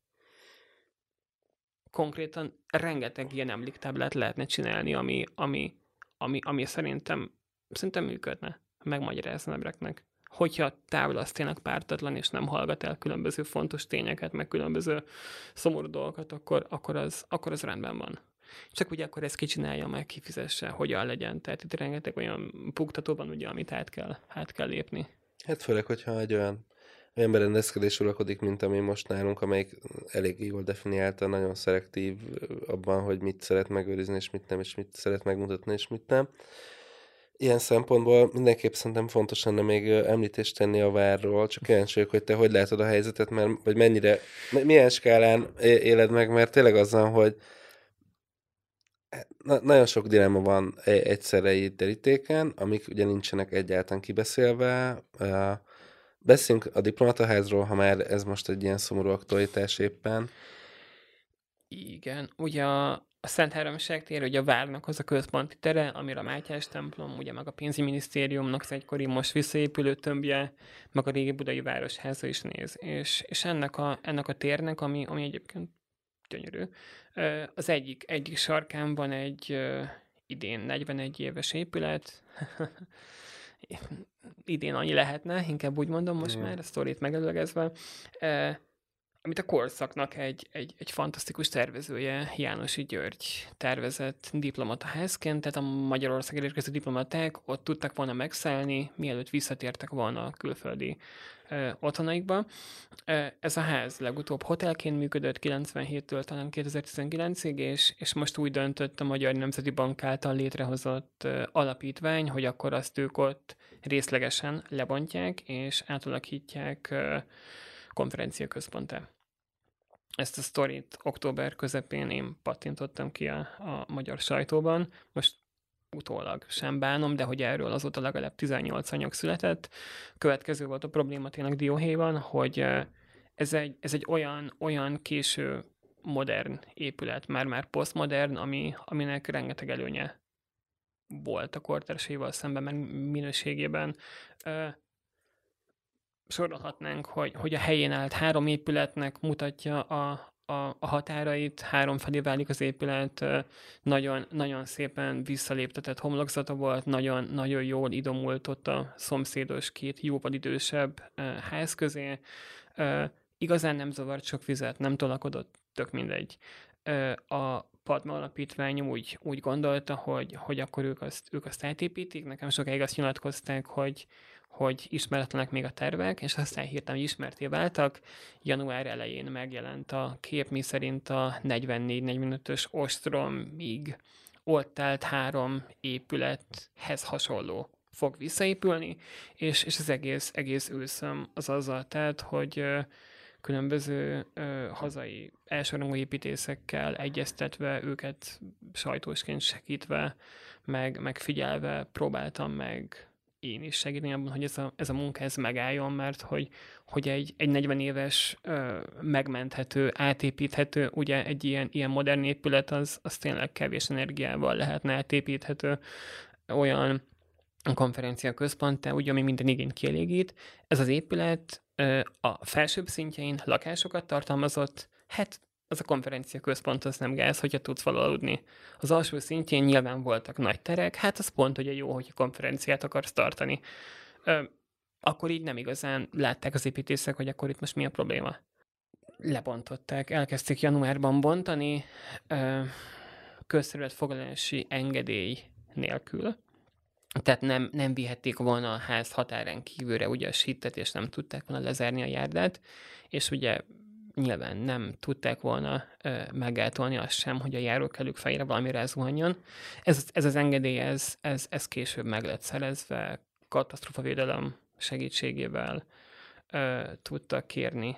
konkrétan rengeteg ilyen emléktáblát lehetne csinálni, ami, ami, ami, ami szerintem, szerintem működne, megmagyarázna embereknek. Hogyha távolasztének pártatlan, és nem hallgat el különböző fontos tényeket, meg különböző szomorú dolgokat, akkor, akkor, az, akkor az rendben van. Csak ugye akkor ezt kicsinálja meg, kifizesse, hogyan legyen. Tehát itt rengeteg olyan puktató van, ugye, amit át kell, át kell lépni. Hát főleg, hogyha egy olyan olyan berendezkedés uralkodik, mint ami most nálunk, amelyik elég jól definiálta, nagyon szelektív abban, hogy mit szeret megőrizni, és mit nem, és mit szeret megmutatni, és mit nem. Ilyen szempontból mindenképp szerintem fontos lenne még említést tenni a várról, csak kíváncsi hogy te hogy látod a helyzetet, mert, vagy mennyire, milyen skálán éled meg, mert tényleg azzal, hogy na, nagyon sok dilemma van e, egyszerre itt derítéken, amik ugye nincsenek egyáltalán kibeszélve, Beszéljünk a diplomataházról, ha már ez most egy ilyen szomorú aktualitás éppen. Igen, ugye a Szent Háromság tér, ugye a várnak az a központi tere, amire a Mátyás templom, ugye meg a pénzügyminisztériumnak az egykori most visszaépülő tömbje, meg a régi budai városháza is néz. És, és ennek, a, ennek a térnek, ami, ami egyébként gyönyörű, az egyik, egyik sarkán van egy idén 41 éves épület, <laughs> idén annyi lehetne, inkább úgy mondom most mm. már, a sztorit megelőlegezve, e, amit a korszaknak egy, egy, egy fantasztikus tervezője, Jánosi György tervezett diplomataházként, tehát a Magyarország érkező diplomaták ott tudtak volna megszállni, mielőtt visszatértek volna a külföldi e, otthonaikba. Ez a ház legutóbb hotelként működött 97-től talán 2019-ig, és, és most úgy döntött a Magyar Nemzeti Bank által létrehozott e, alapítvány, hogy akkor azt ők ott részlegesen lebontják, és átalakítják e, konferencia központtá. Ezt a sztorit október közepén én pattintottam ki a, a magyar sajtóban. Most utólag sem bánom, de hogy erről azóta legalább 18 anyag született. Következő volt a probléma tényleg Dióhéjban, hogy ez egy, ez egy olyan, olyan késő modern épület, már-már posztmodern, ami, aminek rengeteg előnye volt a kortársaival szemben, meg minőségében sorolhatnánk, hogy, hogy a helyén állt három épületnek mutatja a, a, a határait, három felé válik az épület, nagyon, nagyon szépen visszaléptetett homlokzata volt, nagyon, nagyon jól idomult ott a szomszédos két jóval idősebb ház közé. Igazán nem zavart sok vizet, nem tolakodott, tök mindegy. A Padma Alapítvány úgy, úgy gondolta, hogy, hogy akkor ők azt, ők azt átépítik. Nekem sokáig azt nyilatkozták, hogy, hogy ismeretlenek még a tervek, és aztán hirtelen ismerté váltak. Január elején megjelent a kép, mi szerint a 44-45-ös ostromig ott állt három épülethez hasonló fog visszaépülni, és, és az egész, egész őszöm az azzal telt, hogy különböző ö, hazai elsőrangú építészekkel egyeztetve, őket sajtósként segítve, meg, meg figyelve próbáltam meg én is segíteni abban, hogy ez a, ez a munka ez megálljon, mert hogy, hogy egy, egy 40 éves ö, megmenthető, átépíthető, ugye egy ilyen, ilyen modern épület az, az tényleg kevés energiával lehetne átépíthető, olyan konferencia központ, ugye, ami minden igényt kielégít. Ez az épület ö, a felsőbb szintjein lakásokat tartalmazott, hát az a konferencia központ az nem gáz, hogyha tudsz aludni. Az alsó szintjén nyilván voltak nagy terek, hát az pont ugye jó, hogy konferenciát akarsz tartani. Ö, akkor így nem igazán látták az építészek, hogy akkor itt most mi a probléma. Lebontották, elkezdték januárban bontani, ö, foglalási engedély nélkül. Tehát nem, nem vihették volna a ház határán kívülre ugye a sítet, és nem tudták volna lezárni a járdát, és ugye nyilván nem tudták volna ö, megáltolni azt sem, hogy a járókelők fejére valami rázuhanjon. Ez, ez az engedély, ez, ez, ez később meg lett szerezve, katasztrofavédelem segítségével ö, tudtak kérni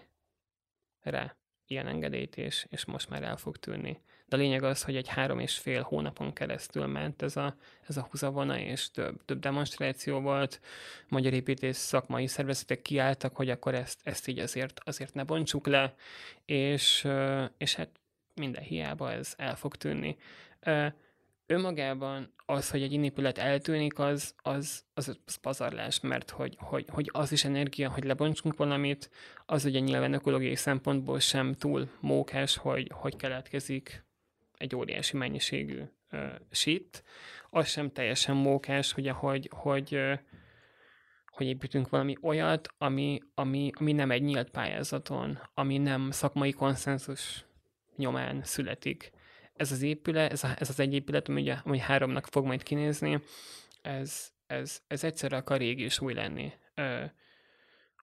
rá ilyen engedélyt, és, és most már el fog tűnni de a lényeg az, hogy egy három és fél hónapon keresztül ment ez a, ez a húzavona, és több, több demonstráció volt. Magyar építész szakmai szervezetek kiálltak, hogy akkor ezt, ezt így azért, azért ne bontsuk le, és, és hát minden hiába ez el fog tűnni. önmagában az, hogy egy épület eltűnik, az, az, az, az pazarlás, mert hogy, hogy, hogy az is energia, hogy lebontsunk valamit, az ugye nyilván ökológiai szempontból sem túl mókás, hogy, hogy keletkezik egy óriási mennyiségű uh, shit. Az sem teljesen mókás, ugye, hogy, hogy, uh, hogy építünk valami olyat, ami, ami, ami nem egy nyílt pályázaton, ami nem szakmai konszenzus nyomán születik. Ez az épület, ez, a, ez az egy épület, ami, ugye, ami háromnak fog majd kinézni, ez, ez, ez egyszerre akar régi és új lenni.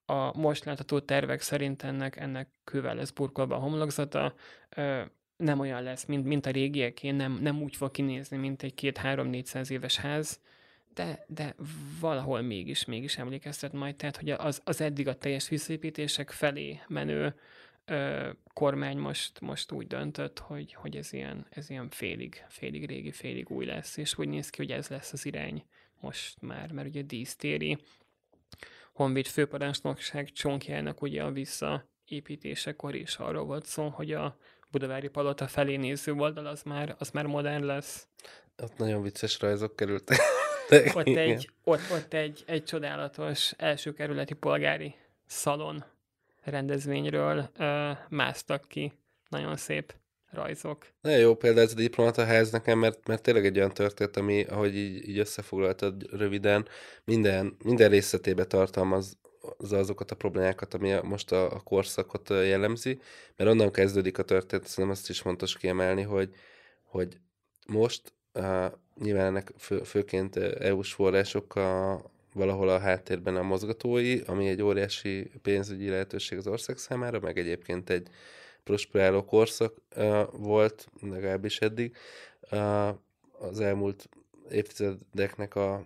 A most látható tervek szerint ennek, ennek kővel lesz burkolva a homlokzata, nem olyan lesz, mint, mint a régieké, nem, nem úgy fog kinézni, mint egy két-három-négyszáz éves ház, de, de valahol mégis, mégis emlékeztet majd, tehát hogy az, az eddig a teljes visszépítések felé menő ö, kormány most, most úgy döntött, hogy, hogy ez, ilyen, ez ilyen félig, félig régi, félig új lesz, és úgy néz ki, hogy ez lesz az irány most már, mert ugye dísztéri Honvéd főparancsnokság csonkjának ugye a visszaépítésekor is arról volt szó, hogy a Budavári Palota felé néző oldal az már, az már modern lesz. Ott nagyon vicces rajzok kerültek. <laughs> ott <laughs> egy, ott, ott egy, egy csodálatos első kerületi polgári szalon rendezvényről ö, másztak ki. Nagyon szép rajzok. Nagyon jó példa ez a diplomataház nekem, mert, mert tényleg egy olyan történet, ami, ahogy így, így összefoglaltad röviden, minden, minden részletébe tartalmaz az azokat a problémákat, ami most a, a korszakot jellemzi, mert onnan kezdődik a történet, szerintem azt is fontos kiemelni, hogy, hogy most uh, nyilván ennek fő, főként EU-s források a, valahol a háttérben a mozgatói, ami egy óriási pénzügyi lehetőség az ország számára, meg egyébként egy prosperáló korszak uh, volt, legalábbis eddig. Uh, az elmúlt évtizedeknek a,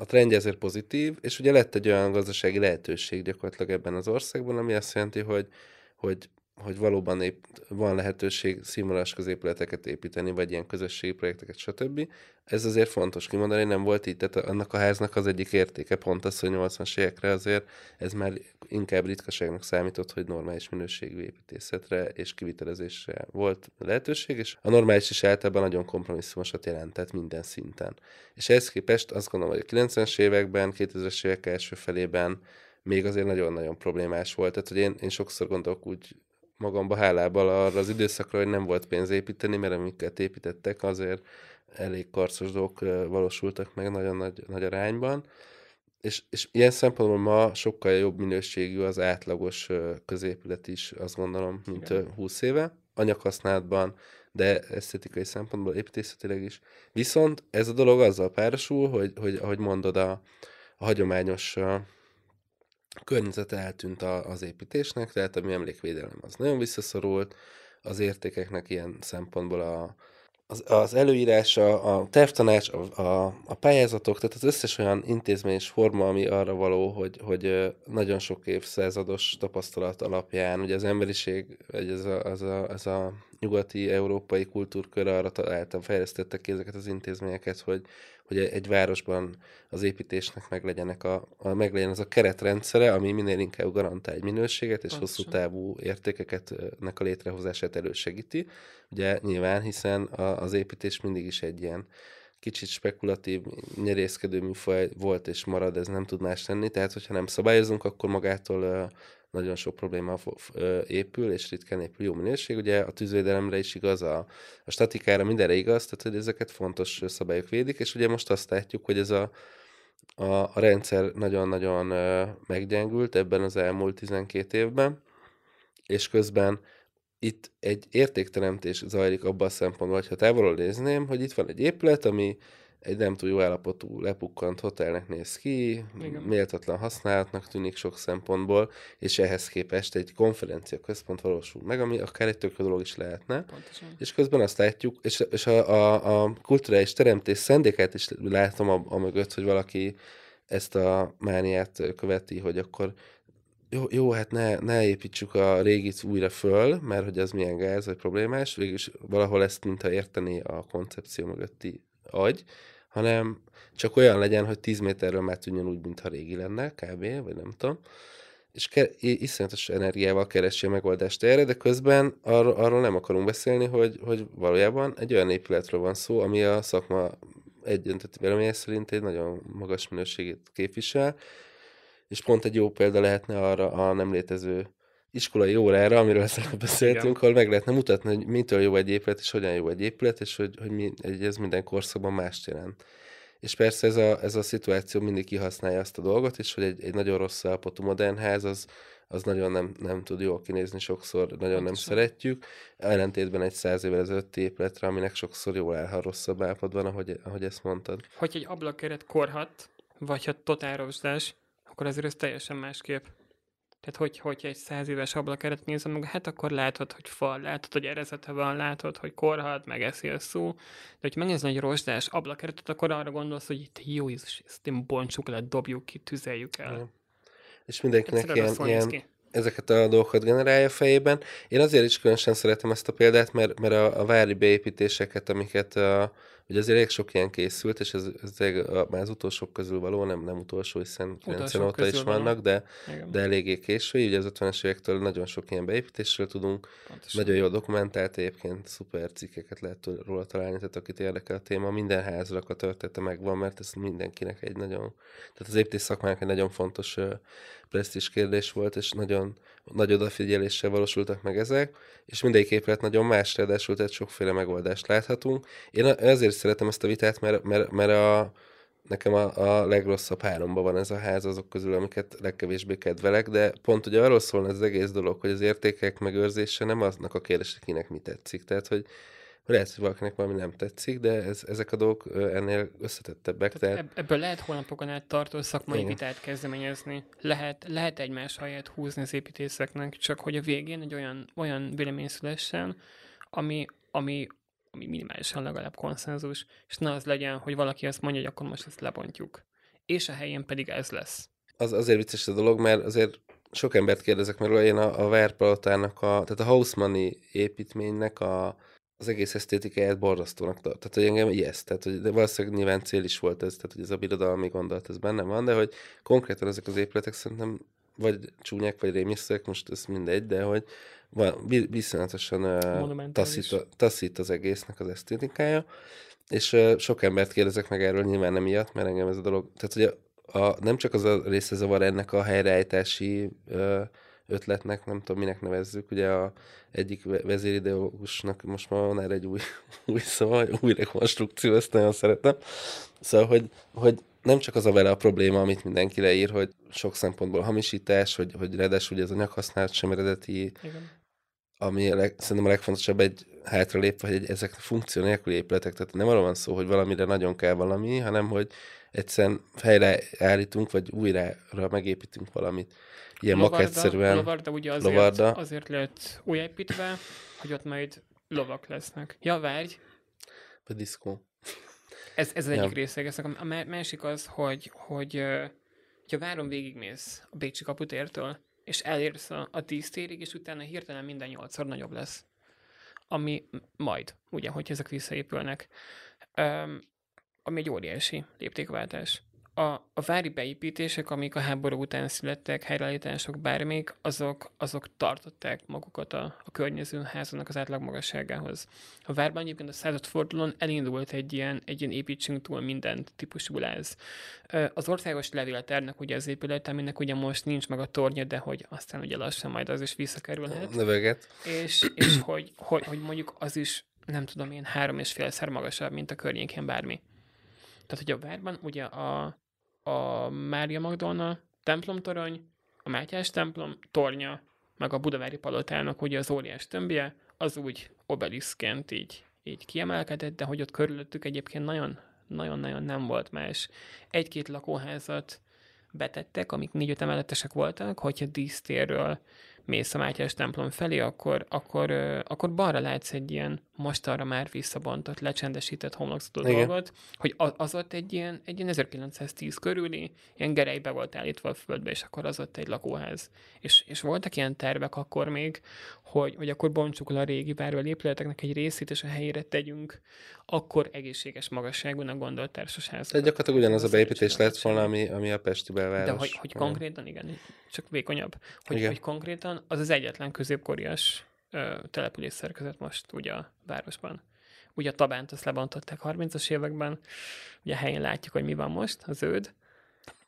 a trendje ezért pozitív, és ugye lett egy olyan gazdasági lehetőség gyakorlatilag ebben az országban, ami azt jelenti, hogy, hogy hogy valóban épp van lehetőség színvonalas középületeket építeni, vagy ilyen közösségi projekteket, stb. Ez azért fontos kimondani, nem volt így, tehát annak a háznak az egyik értéke pont az, hogy 80-as évekre azért ez már inkább ritkaságnak számított, hogy normális minőségű építészetre és kivitelezésre volt lehetőség, és a normális is általában nagyon kompromisszumosat jelentett minden szinten. És ehhez képest azt gondolom, hogy a 90-es években, 2000-es évek első felében még azért nagyon-nagyon problémás volt. Tehát, hogy én, én sokszor gondolok úgy magamba hálával arra az időszakra, hogy nem volt pénz építeni, mert amiket építettek, azért elég karcos dolgok valósultak meg nagyon nagy, nagy arányban. És, és ilyen szempontból ma sokkal jobb minőségű az átlagos középület is, azt gondolom, mint Igen. 20 éve. Anyaghasználatban, de esztetikai szempontból építészetileg is. Viszont ez a dolog azzal párosul, hogy, hogy ahogy mondod, a, a hagyományos a környezet eltűnt a, az építésnek, tehát a mi emlékvédelem az nagyon visszaszorult, az értékeknek ilyen szempontból a, az, az előírás, a, tervtanács, a, a, a pályázatok, tehát az összes olyan intézmény és forma, ami arra való, hogy, hogy nagyon sok évszázados tapasztalat alapján, ugye az emberiség, ez a, az a, ez a nyugati európai kultúrkör arra találtam, fejlesztettek ki ezeket az intézményeket, hogy, hogy egy városban az építésnek meglegyenek a, a, meglegyen az a keretrendszere, ami minél inkább garantál egy minőséget és Pontosan. hosszú távú értékeket nek a létrehozását elősegíti. Ugye nyilván, hiszen a, az építés mindig is egy ilyen kicsit spekulatív, nyerészkedő műfaj volt és marad, ez nem tud más lenni, tehát hogyha nem szabályozunk, akkor magától nagyon sok probléma épül, és ritkán épül jó minőség. Ugye a tűzvédelemre is igaz, a, a statikára mindenre igaz, tehát hogy ezeket fontos szabályok védik, és ugye most azt látjuk, hogy ez a, a, a rendszer nagyon-nagyon meggyengült ebben az elmúlt 12 évben, és közben itt egy értékteremtés zajlik abban a szempontból, hogy ha távolról nézném, hogy itt van egy épület, ami egy nem túl jó állapotú, lepukkant hotelnek néz ki, Igen. méltatlan használatnak tűnik sok szempontból, és ehhez képest egy konferencia központ valósul meg, ami akár egy tök dolog is lehetne. Pontosan. És közben azt látjuk, és, és a, a, a kulturális teremtés szendékát is látom a, a mögött, hogy valaki ezt a mániát követi, hogy akkor jó, jó hát ne, ne építsük a régit újra föl, mert hogy az milyen gáz, vagy problémás, végülis valahol ezt mintha érteni a koncepció mögötti agy, hanem csak olyan legyen, hogy 10 méterről már tűnjön úgy, mintha régi lenne, kb., vagy nem tudom. és ke- iszonyatos energiával keresi a megoldást erre, de közben arról, arról nem akarunk beszélni, hogy, hogy valójában egy olyan épületről van szó, ami a szakma egyöntetű véleménye szerint egy nagyon magas minőségét képvisel, és pont egy jó példa lehetne arra a nem létező iskolai órára, amiről ezt <laughs> beszéltünk, ahol meg lehetne mutatni, hogy mitől jó egy épület, és hogyan jó egy épület, és hogy, hogy mi, ez minden korszakban mást jelent. És persze ez a, ez a szituáció mindig kihasználja azt a dolgot, és hogy egy, egy nagyon rossz állapotú modern ház az, az nagyon nem, nem tud jól kinézni, sokszor nagyon Pontosan. nem szeretjük. Ellentétben egy száz évvel ezelőtt épületre, aminek sokszor jól áll, ha rosszabb állapotban, ahogy, ahogy ezt mondtad. Hogy egy ablakeret korhat, vagy ha totál rozsdás, akkor azért ez teljesen másképp. Tehát, hogy, hogyha egy száz éves ablakeret nézem meg, hát akkor látod, hogy fal, látod, hogy erezete van, látod, hogy korhat, megeszi a szó. De hogy megnézni egy rozsdás ablakeretet, akkor arra gondolsz, hogy itt jó Jézus, ezt én bontsuk le, dobjuk ki, tüzeljük el. Ja. És mindenkinek ilyen, ilyen, ezeket a dolgokat generálja fejében. Én azért is különösen szeretem ezt a példát, mert, mert a, a vári beépítéseket, amiket a, Ugye azért elég sok ilyen készült, és ez, ez már az utolsók közül való, nem, nem utolsó, hiszen 90 óta is vannak, de, de eléggé késő. Ugye az 50-es évektől nagyon sok ilyen beépítésről tudunk. Pontosan. Nagyon jó dokumentált, egyébként szuper cikkeket lehet róla találni, tehát akit érdekel a téma, minden házrak a története megvan, mert ez mindenkinek egy nagyon, tehát az építés szakmának egy nagyon fontos presztis kérdés volt, és nagyon nagy odafigyeléssel valósultak meg ezek, és mindegyik épület nagyon más, ráadásul tehát sokféle megoldást láthatunk. Én ezért szeretem ezt a vitát, mert, mert, mert a, nekem a, a legrosszabb háromban van ez a ház azok közül, amiket legkevésbé kedvelek, de pont ugye arról szól ez az egész dolog, hogy az értékek megőrzése nem aznak a kérdés, hogy kinek mi tetszik. Tehát, hogy lehet, hogy valakinek valami nem tetszik, de ez, ezek a dolgok ennél összetettebbek. Tehát, tehát... Ebből lehet hónapokon át tartó szakmai Igen. vitát kezdeményezni. Lehet, lehet egymás helyet húzni az építészeknek, csak hogy a végén egy olyan, olyan vélemény szülessen, ami, ami, ami minimálisan legalább konszenzus, és ne az legyen, hogy valaki azt mondja, hogy akkor most ezt lebontjuk. És a helyén pedig ez lesz. Az azért vicces a dolog, mert azért sok embert kérdezek, mert én a, a Verpalotának, a, tehát a Hausmanni építménynek a, az egész esztétikáját borzasztónak tart. Tehát, hogy engem ijeszt. Tehát, hogy de valószínűleg nyilván cél is volt ez, tehát, hogy ez a birodalmi gondolat, ez benne van, de hogy konkrétan ezek az épületek szerintem vagy csúnyák, vagy rémisztek, most ez mindegy, de hogy van, viszonyatosan taszít, taszít az egésznek az esztétikája, és uh, sok embert kérdezek meg erről, nyilván nem miatt, mert engem ez a dolog, tehát ugye a, a, nem csak az a része zavar ennek a helyreállítási uh, ötletnek, nem tudom, minek nevezzük, ugye a egyik vezérideológusnak most már van erre egy új, <laughs> új szó, új rekonstrukció, ezt nagyon szeretem. Szóval, hogy, hogy nem csak az a vele a probléma, amit mindenki leír, hogy sok szempontból hamisítás, hogy, hogy redes, ugye ez a nyakhasználat sem eredeti, Igen. ami a leg, szerintem a legfontosabb egy hátralépve, hogy egy, ezek funkció nélküli épületek, tehát nem arról van szó, hogy valamire nagyon kell valami, hanem hogy egyszerűen állítunk, vagy újra megépítünk valamit ilyen maketszerűen. Lovarda ugye azért, Lovarda. azért lett újépítve, hogy ott majd lovak lesznek. Ja, várj. A diszkó. Ez, ez az ja. egyik része. A másik az, hogy, hogy ha várom végigmész a Bécsi kaputértől, és elérsz a, a tíz térig, és utána hirtelen minden nyolcszor nagyobb lesz. Ami majd, ugye, hogy ezek visszaépülnek. Um, ami egy óriási léptékváltás a, a vári beépítések, amik a háború után születtek, helyreállítások, bármik, azok, azok tartották magukat a, a környező háznak az átlag magasságához. A várban egyébként a századfordulón elindult egy ilyen, egy ilyen építsünk túl minden típusú láz. Az országos levéletárnak ugye az épület, aminek ugye most nincs meg a tornya, de hogy aztán ugye lassan majd az is visszakerülhet. Növeget. És, és hogy, hogy, hogy mondjuk az is nem tudom én, három és félszer magasabb, mint a környékén bármi. Tehát, hogy a várban ugye a, a Mária Magdolna templomtorony, a Mátyás templom tornya, meg a Budavári palotának ugye az óriás tömbje, az úgy obeliszként így, így kiemelkedett, de hogy ott körülöttük egyébként nagyon, nagyon-nagyon nem volt más. Egy-két lakóházat betettek, amik négy-öt emeletesek voltak, hogyha dísztérről mész a Mátyás templom felé, akkor, akkor, akkor balra látsz egy ilyen most arra már visszabontott, lecsendesített homlokzatú dolgot, hogy az ott egy ilyen, egy ilyen 1910 körüli, ilyen gerejbe volt állítva a földbe, és akkor az ott egy lakóház. És, és voltak ilyen tervek akkor még, hogy, hogy akkor bontsuk le a régi váról épületeknek egy részét, és a helyére tegyünk akkor egészséges magasságúnak gondolt társasházat. Tehát gyakorlatilag ugyanaz a beépítés lett volna, ami, ami a Pesti belváros. De hogy, hogy konkrétan, igen, csak vékonyabb, hogy, igen. hogy konkrétan az az egyetlen középkorias település szerkezet most ugye a városban. Ugye a Tabánt azt lebontották 30-as években, ugye a helyén látjuk, hogy mi van most, a zöld,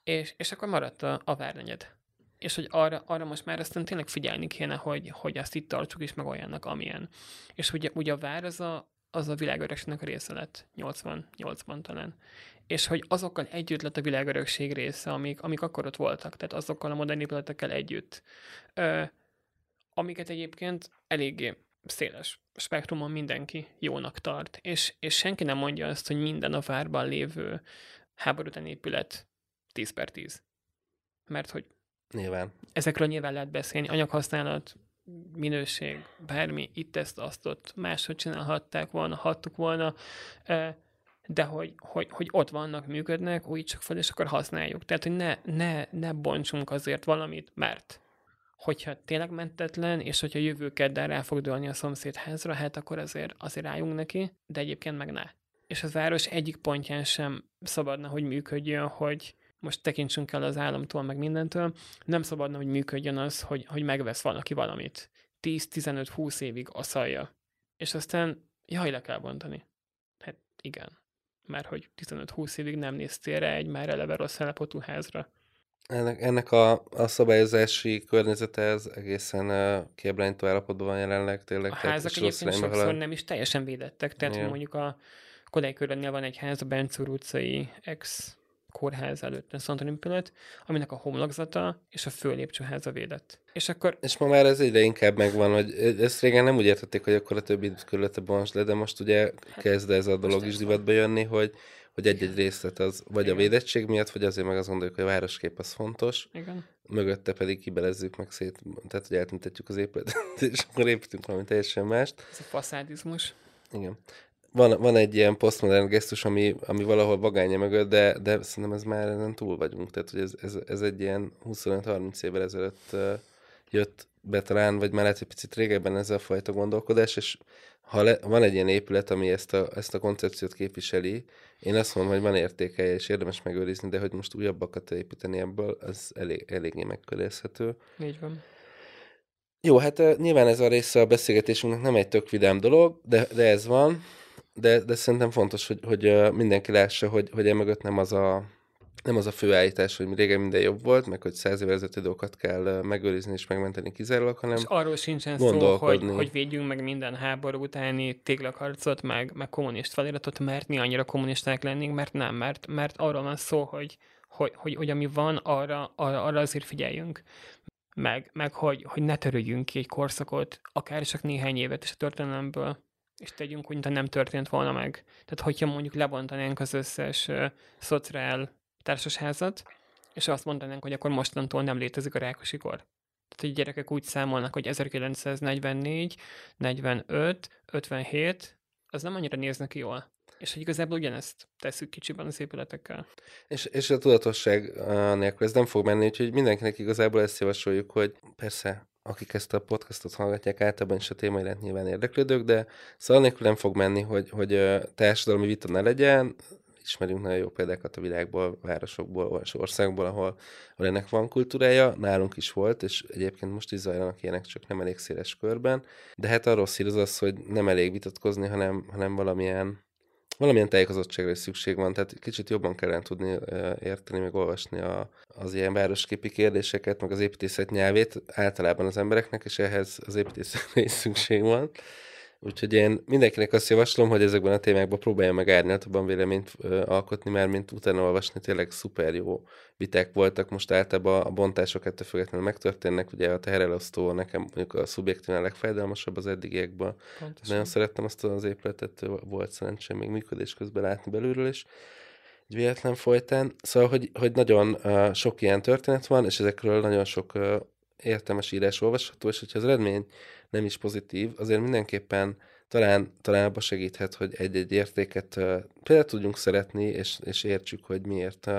és, és akkor maradt a, a várnegyed. És hogy arra, arra most már aztán tényleg figyelni kéne, hogy, hogy azt itt tartsuk is meg olyannak, amilyen. És ugye, ugye a vár az a, az a világörökségnek a része lett, 88-ban talán. És hogy azokkal együtt lett a világörökség része, amik, amik akkor ott voltak, tehát azokkal a modern épületekkel együtt. Ö, amiket egyébként eléggé széles spektrumon mindenki jónak tart, és, és senki nem mondja azt, hogy minden a várban lévő háború után épület 10 per 10. Mert hogy Nyilván. Ezekről nyilván lehet beszélni, anyaghasználat, minőség, bármi, itt ezt, azt ott máshogy csinálhatták volna, hattuk volna, de hogy, hogy, hogy ott vannak, működnek, újítsuk fel, és akkor használjuk. Tehát, hogy ne, ne, ne bontsunk azért valamit, mert hogyha tényleg mentetlen, és hogyha jövő kedden rá fog dőlni a szomszéd házra, hát akkor azért, azért álljunk neki, de egyébként meg ne. És az város egyik pontján sem szabadna, hogy működjön, hogy most tekintsünk el az államtól, meg mindentől, nem szabadna, hogy működjön az, hogy, hogy megvesz valaki valamit. 10-15-20 évig aszalja. És aztán, jaj, le kell bontani. Hát igen. Mert hogy 15-20 évig nem néztél rá egy már eleve rossz állapotú házra. Ennek, ennek a, a szabályozási környezete ez egészen uh, kiebrenítő állapotban van jelenleg tényleg. A házak egyébként sokszor halad. nem is teljesen védettek, tehát ja. mondjuk a Kodály körülnél van egy ház, a Bencúr utcai ex kórház előtt, a Szent Olimpiát, aminek a homlokzata és a főlépcsőháza védett. És akkor... És ma már ez egyre inkább megvan, hogy ezt régen nem úgy értették, hogy akkor a többi körülete bons le, de most ugye hát, kezd ez a dolog is divatba jönni, hogy hogy egy-egy részlet az vagy Igen. a védettség miatt, vagy azért meg azt gondoljuk, hogy a városkép az fontos. Igen. Mögötte pedig kibelezzük meg szét, tehát hogy eltüntetjük az épületet, <laughs> és akkor építünk valami teljesen mást. Ez a faszádizmus. Igen. Van, van egy ilyen posztmodern gesztus, ami, ami valahol vagánya mögött, de, de szerintem ez már ezen túl vagyunk. Tehát, hogy ez, ez, ez egy ilyen 25-30 évvel ezelőtt jött be talán, vagy már lehet egy picit régebben ez a fajta gondolkodás, és ha le, van egy ilyen épület, ami ezt a, ezt a koncepciót képviseli, én azt mondom, hogy van értéke, és érdemes megőrizni, de hogy most újabbakat építeni ebből, az elég, eléggé megkörészhető. Így van. Jó, hát nyilván ez a része a beszélgetésünknek nem egy tök vidám dolog, de, de ez van, de, de szerintem fontos, hogy, hogy mindenki lássa, hogy, hogy emögött nem az a nem az a fő állítás, hogy régen minden jobb volt, meg hogy száz évvel ezelőtti dolgokat kell megőrizni és megmenteni kizárólag, hanem És arról sincsen szó, hogy, hogy védjünk meg minden háború utáni téglakarcot, meg, meg kommunist feliratot, mert mi annyira kommunisták lennénk, mert nem, mert, mert arról van szó, hogy, hogy, hogy, hogy ami van, arra, arra, arra azért figyeljünk. Meg, meg hogy, hogy ne törődjünk ki egy korszakot, akár csak néhány évet is a történelemből, és tegyünk úgy, nem történt volna meg. Tehát, hogyha mondjuk lebontanánk az összes uh, szociál társasházat, és azt mondanánk, hogy akkor mostantól nem létezik a Rákosi kor. Tehát, hogy gyerekek úgy számolnak, hogy 1944, 45, 57, az nem annyira néznek jól. És hogy igazából ugyanezt tesszük kicsiben az épületekkel. És, és a tudatosság nélkül ez nem fog menni, úgyhogy mindenkinek igazából ezt javasoljuk, hogy persze akik ezt a podcastot hallgatják, általában is a téma iránt nyilván érdeklődők, de szóval nélkül nem fog menni, hogy, hogy társadalmi vita ne legyen, ismerünk nagyon jó példákat a világból, városokból, országból, ahol, ahol ennek van kultúrája, nálunk is volt, és egyébként most is zajlanak ilyenek, csak nem elég széles körben. De hát a rossz az az, hogy nem elég vitatkozni, hanem, hanem valamilyen valamilyen tájékozottságra is szükség van, tehát kicsit jobban kellene tudni érteni, meg olvasni a, az ilyen városképi kérdéseket, meg az építészet nyelvét általában az embereknek, és ehhez az építészetre is szükség van. Úgyhogy én mindenkinek azt javaslom, hogy ezekben a témákban próbálja meg árnyaltabban véleményt ö, alkotni, mert mint utána olvasni tényleg szuper jó viták voltak. Most általában a bontások ettől függetlenül megtörténnek. Ugye a teherelosztó nekem mondjuk a szubjektív legfájdalmasabb az eddigiekben. Pontosan. Nagyon szerettem azt az épületet, volt szerencsém még működés közben látni belülről is egy véletlen folytán. Szóval, hogy, hogy nagyon uh, sok ilyen történet van, és ezekről nagyon sok uh, értelmes írás olvasható, és hogyha az eredmény nem is pozitív, azért mindenképpen talán, talán abba segíthet, hogy egy-egy értéket például tudjunk szeretni, és, és értsük, hogy miért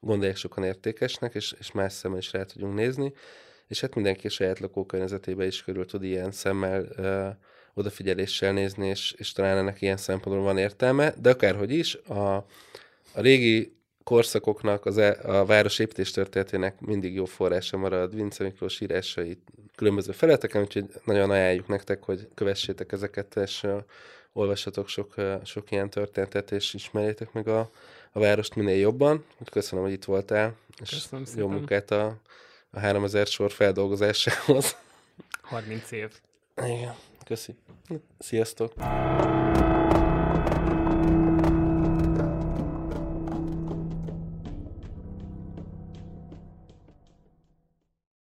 gondolják sokan értékesnek, és, és más szemmel is rá tudjunk nézni, és hát mindenki a saját lakókörnyezetébe is körül tud ilyen szemmel uh, odafigyeléssel nézni, és, és talán ennek ilyen szempontból van értelme, de akárhogy is, a, a régi korszakoknak, az e, a város építés történetének mindig jó forrása marad. Vince Miklós írásai különböző feleteken, úgyhogy nagyon ajánljuk nektek, hogy kövessétek ezeket, és uh, olvassatok sok, uh, sok ilyen történetet, és ismerjétek meg a, a várost minél jobban. Köszönöm, hogy itt voltál, és Köszönöm jó szépen. munkát a, a 3000 sor feldolgozásához. 30 év. Igen, köszi. Sziasztok!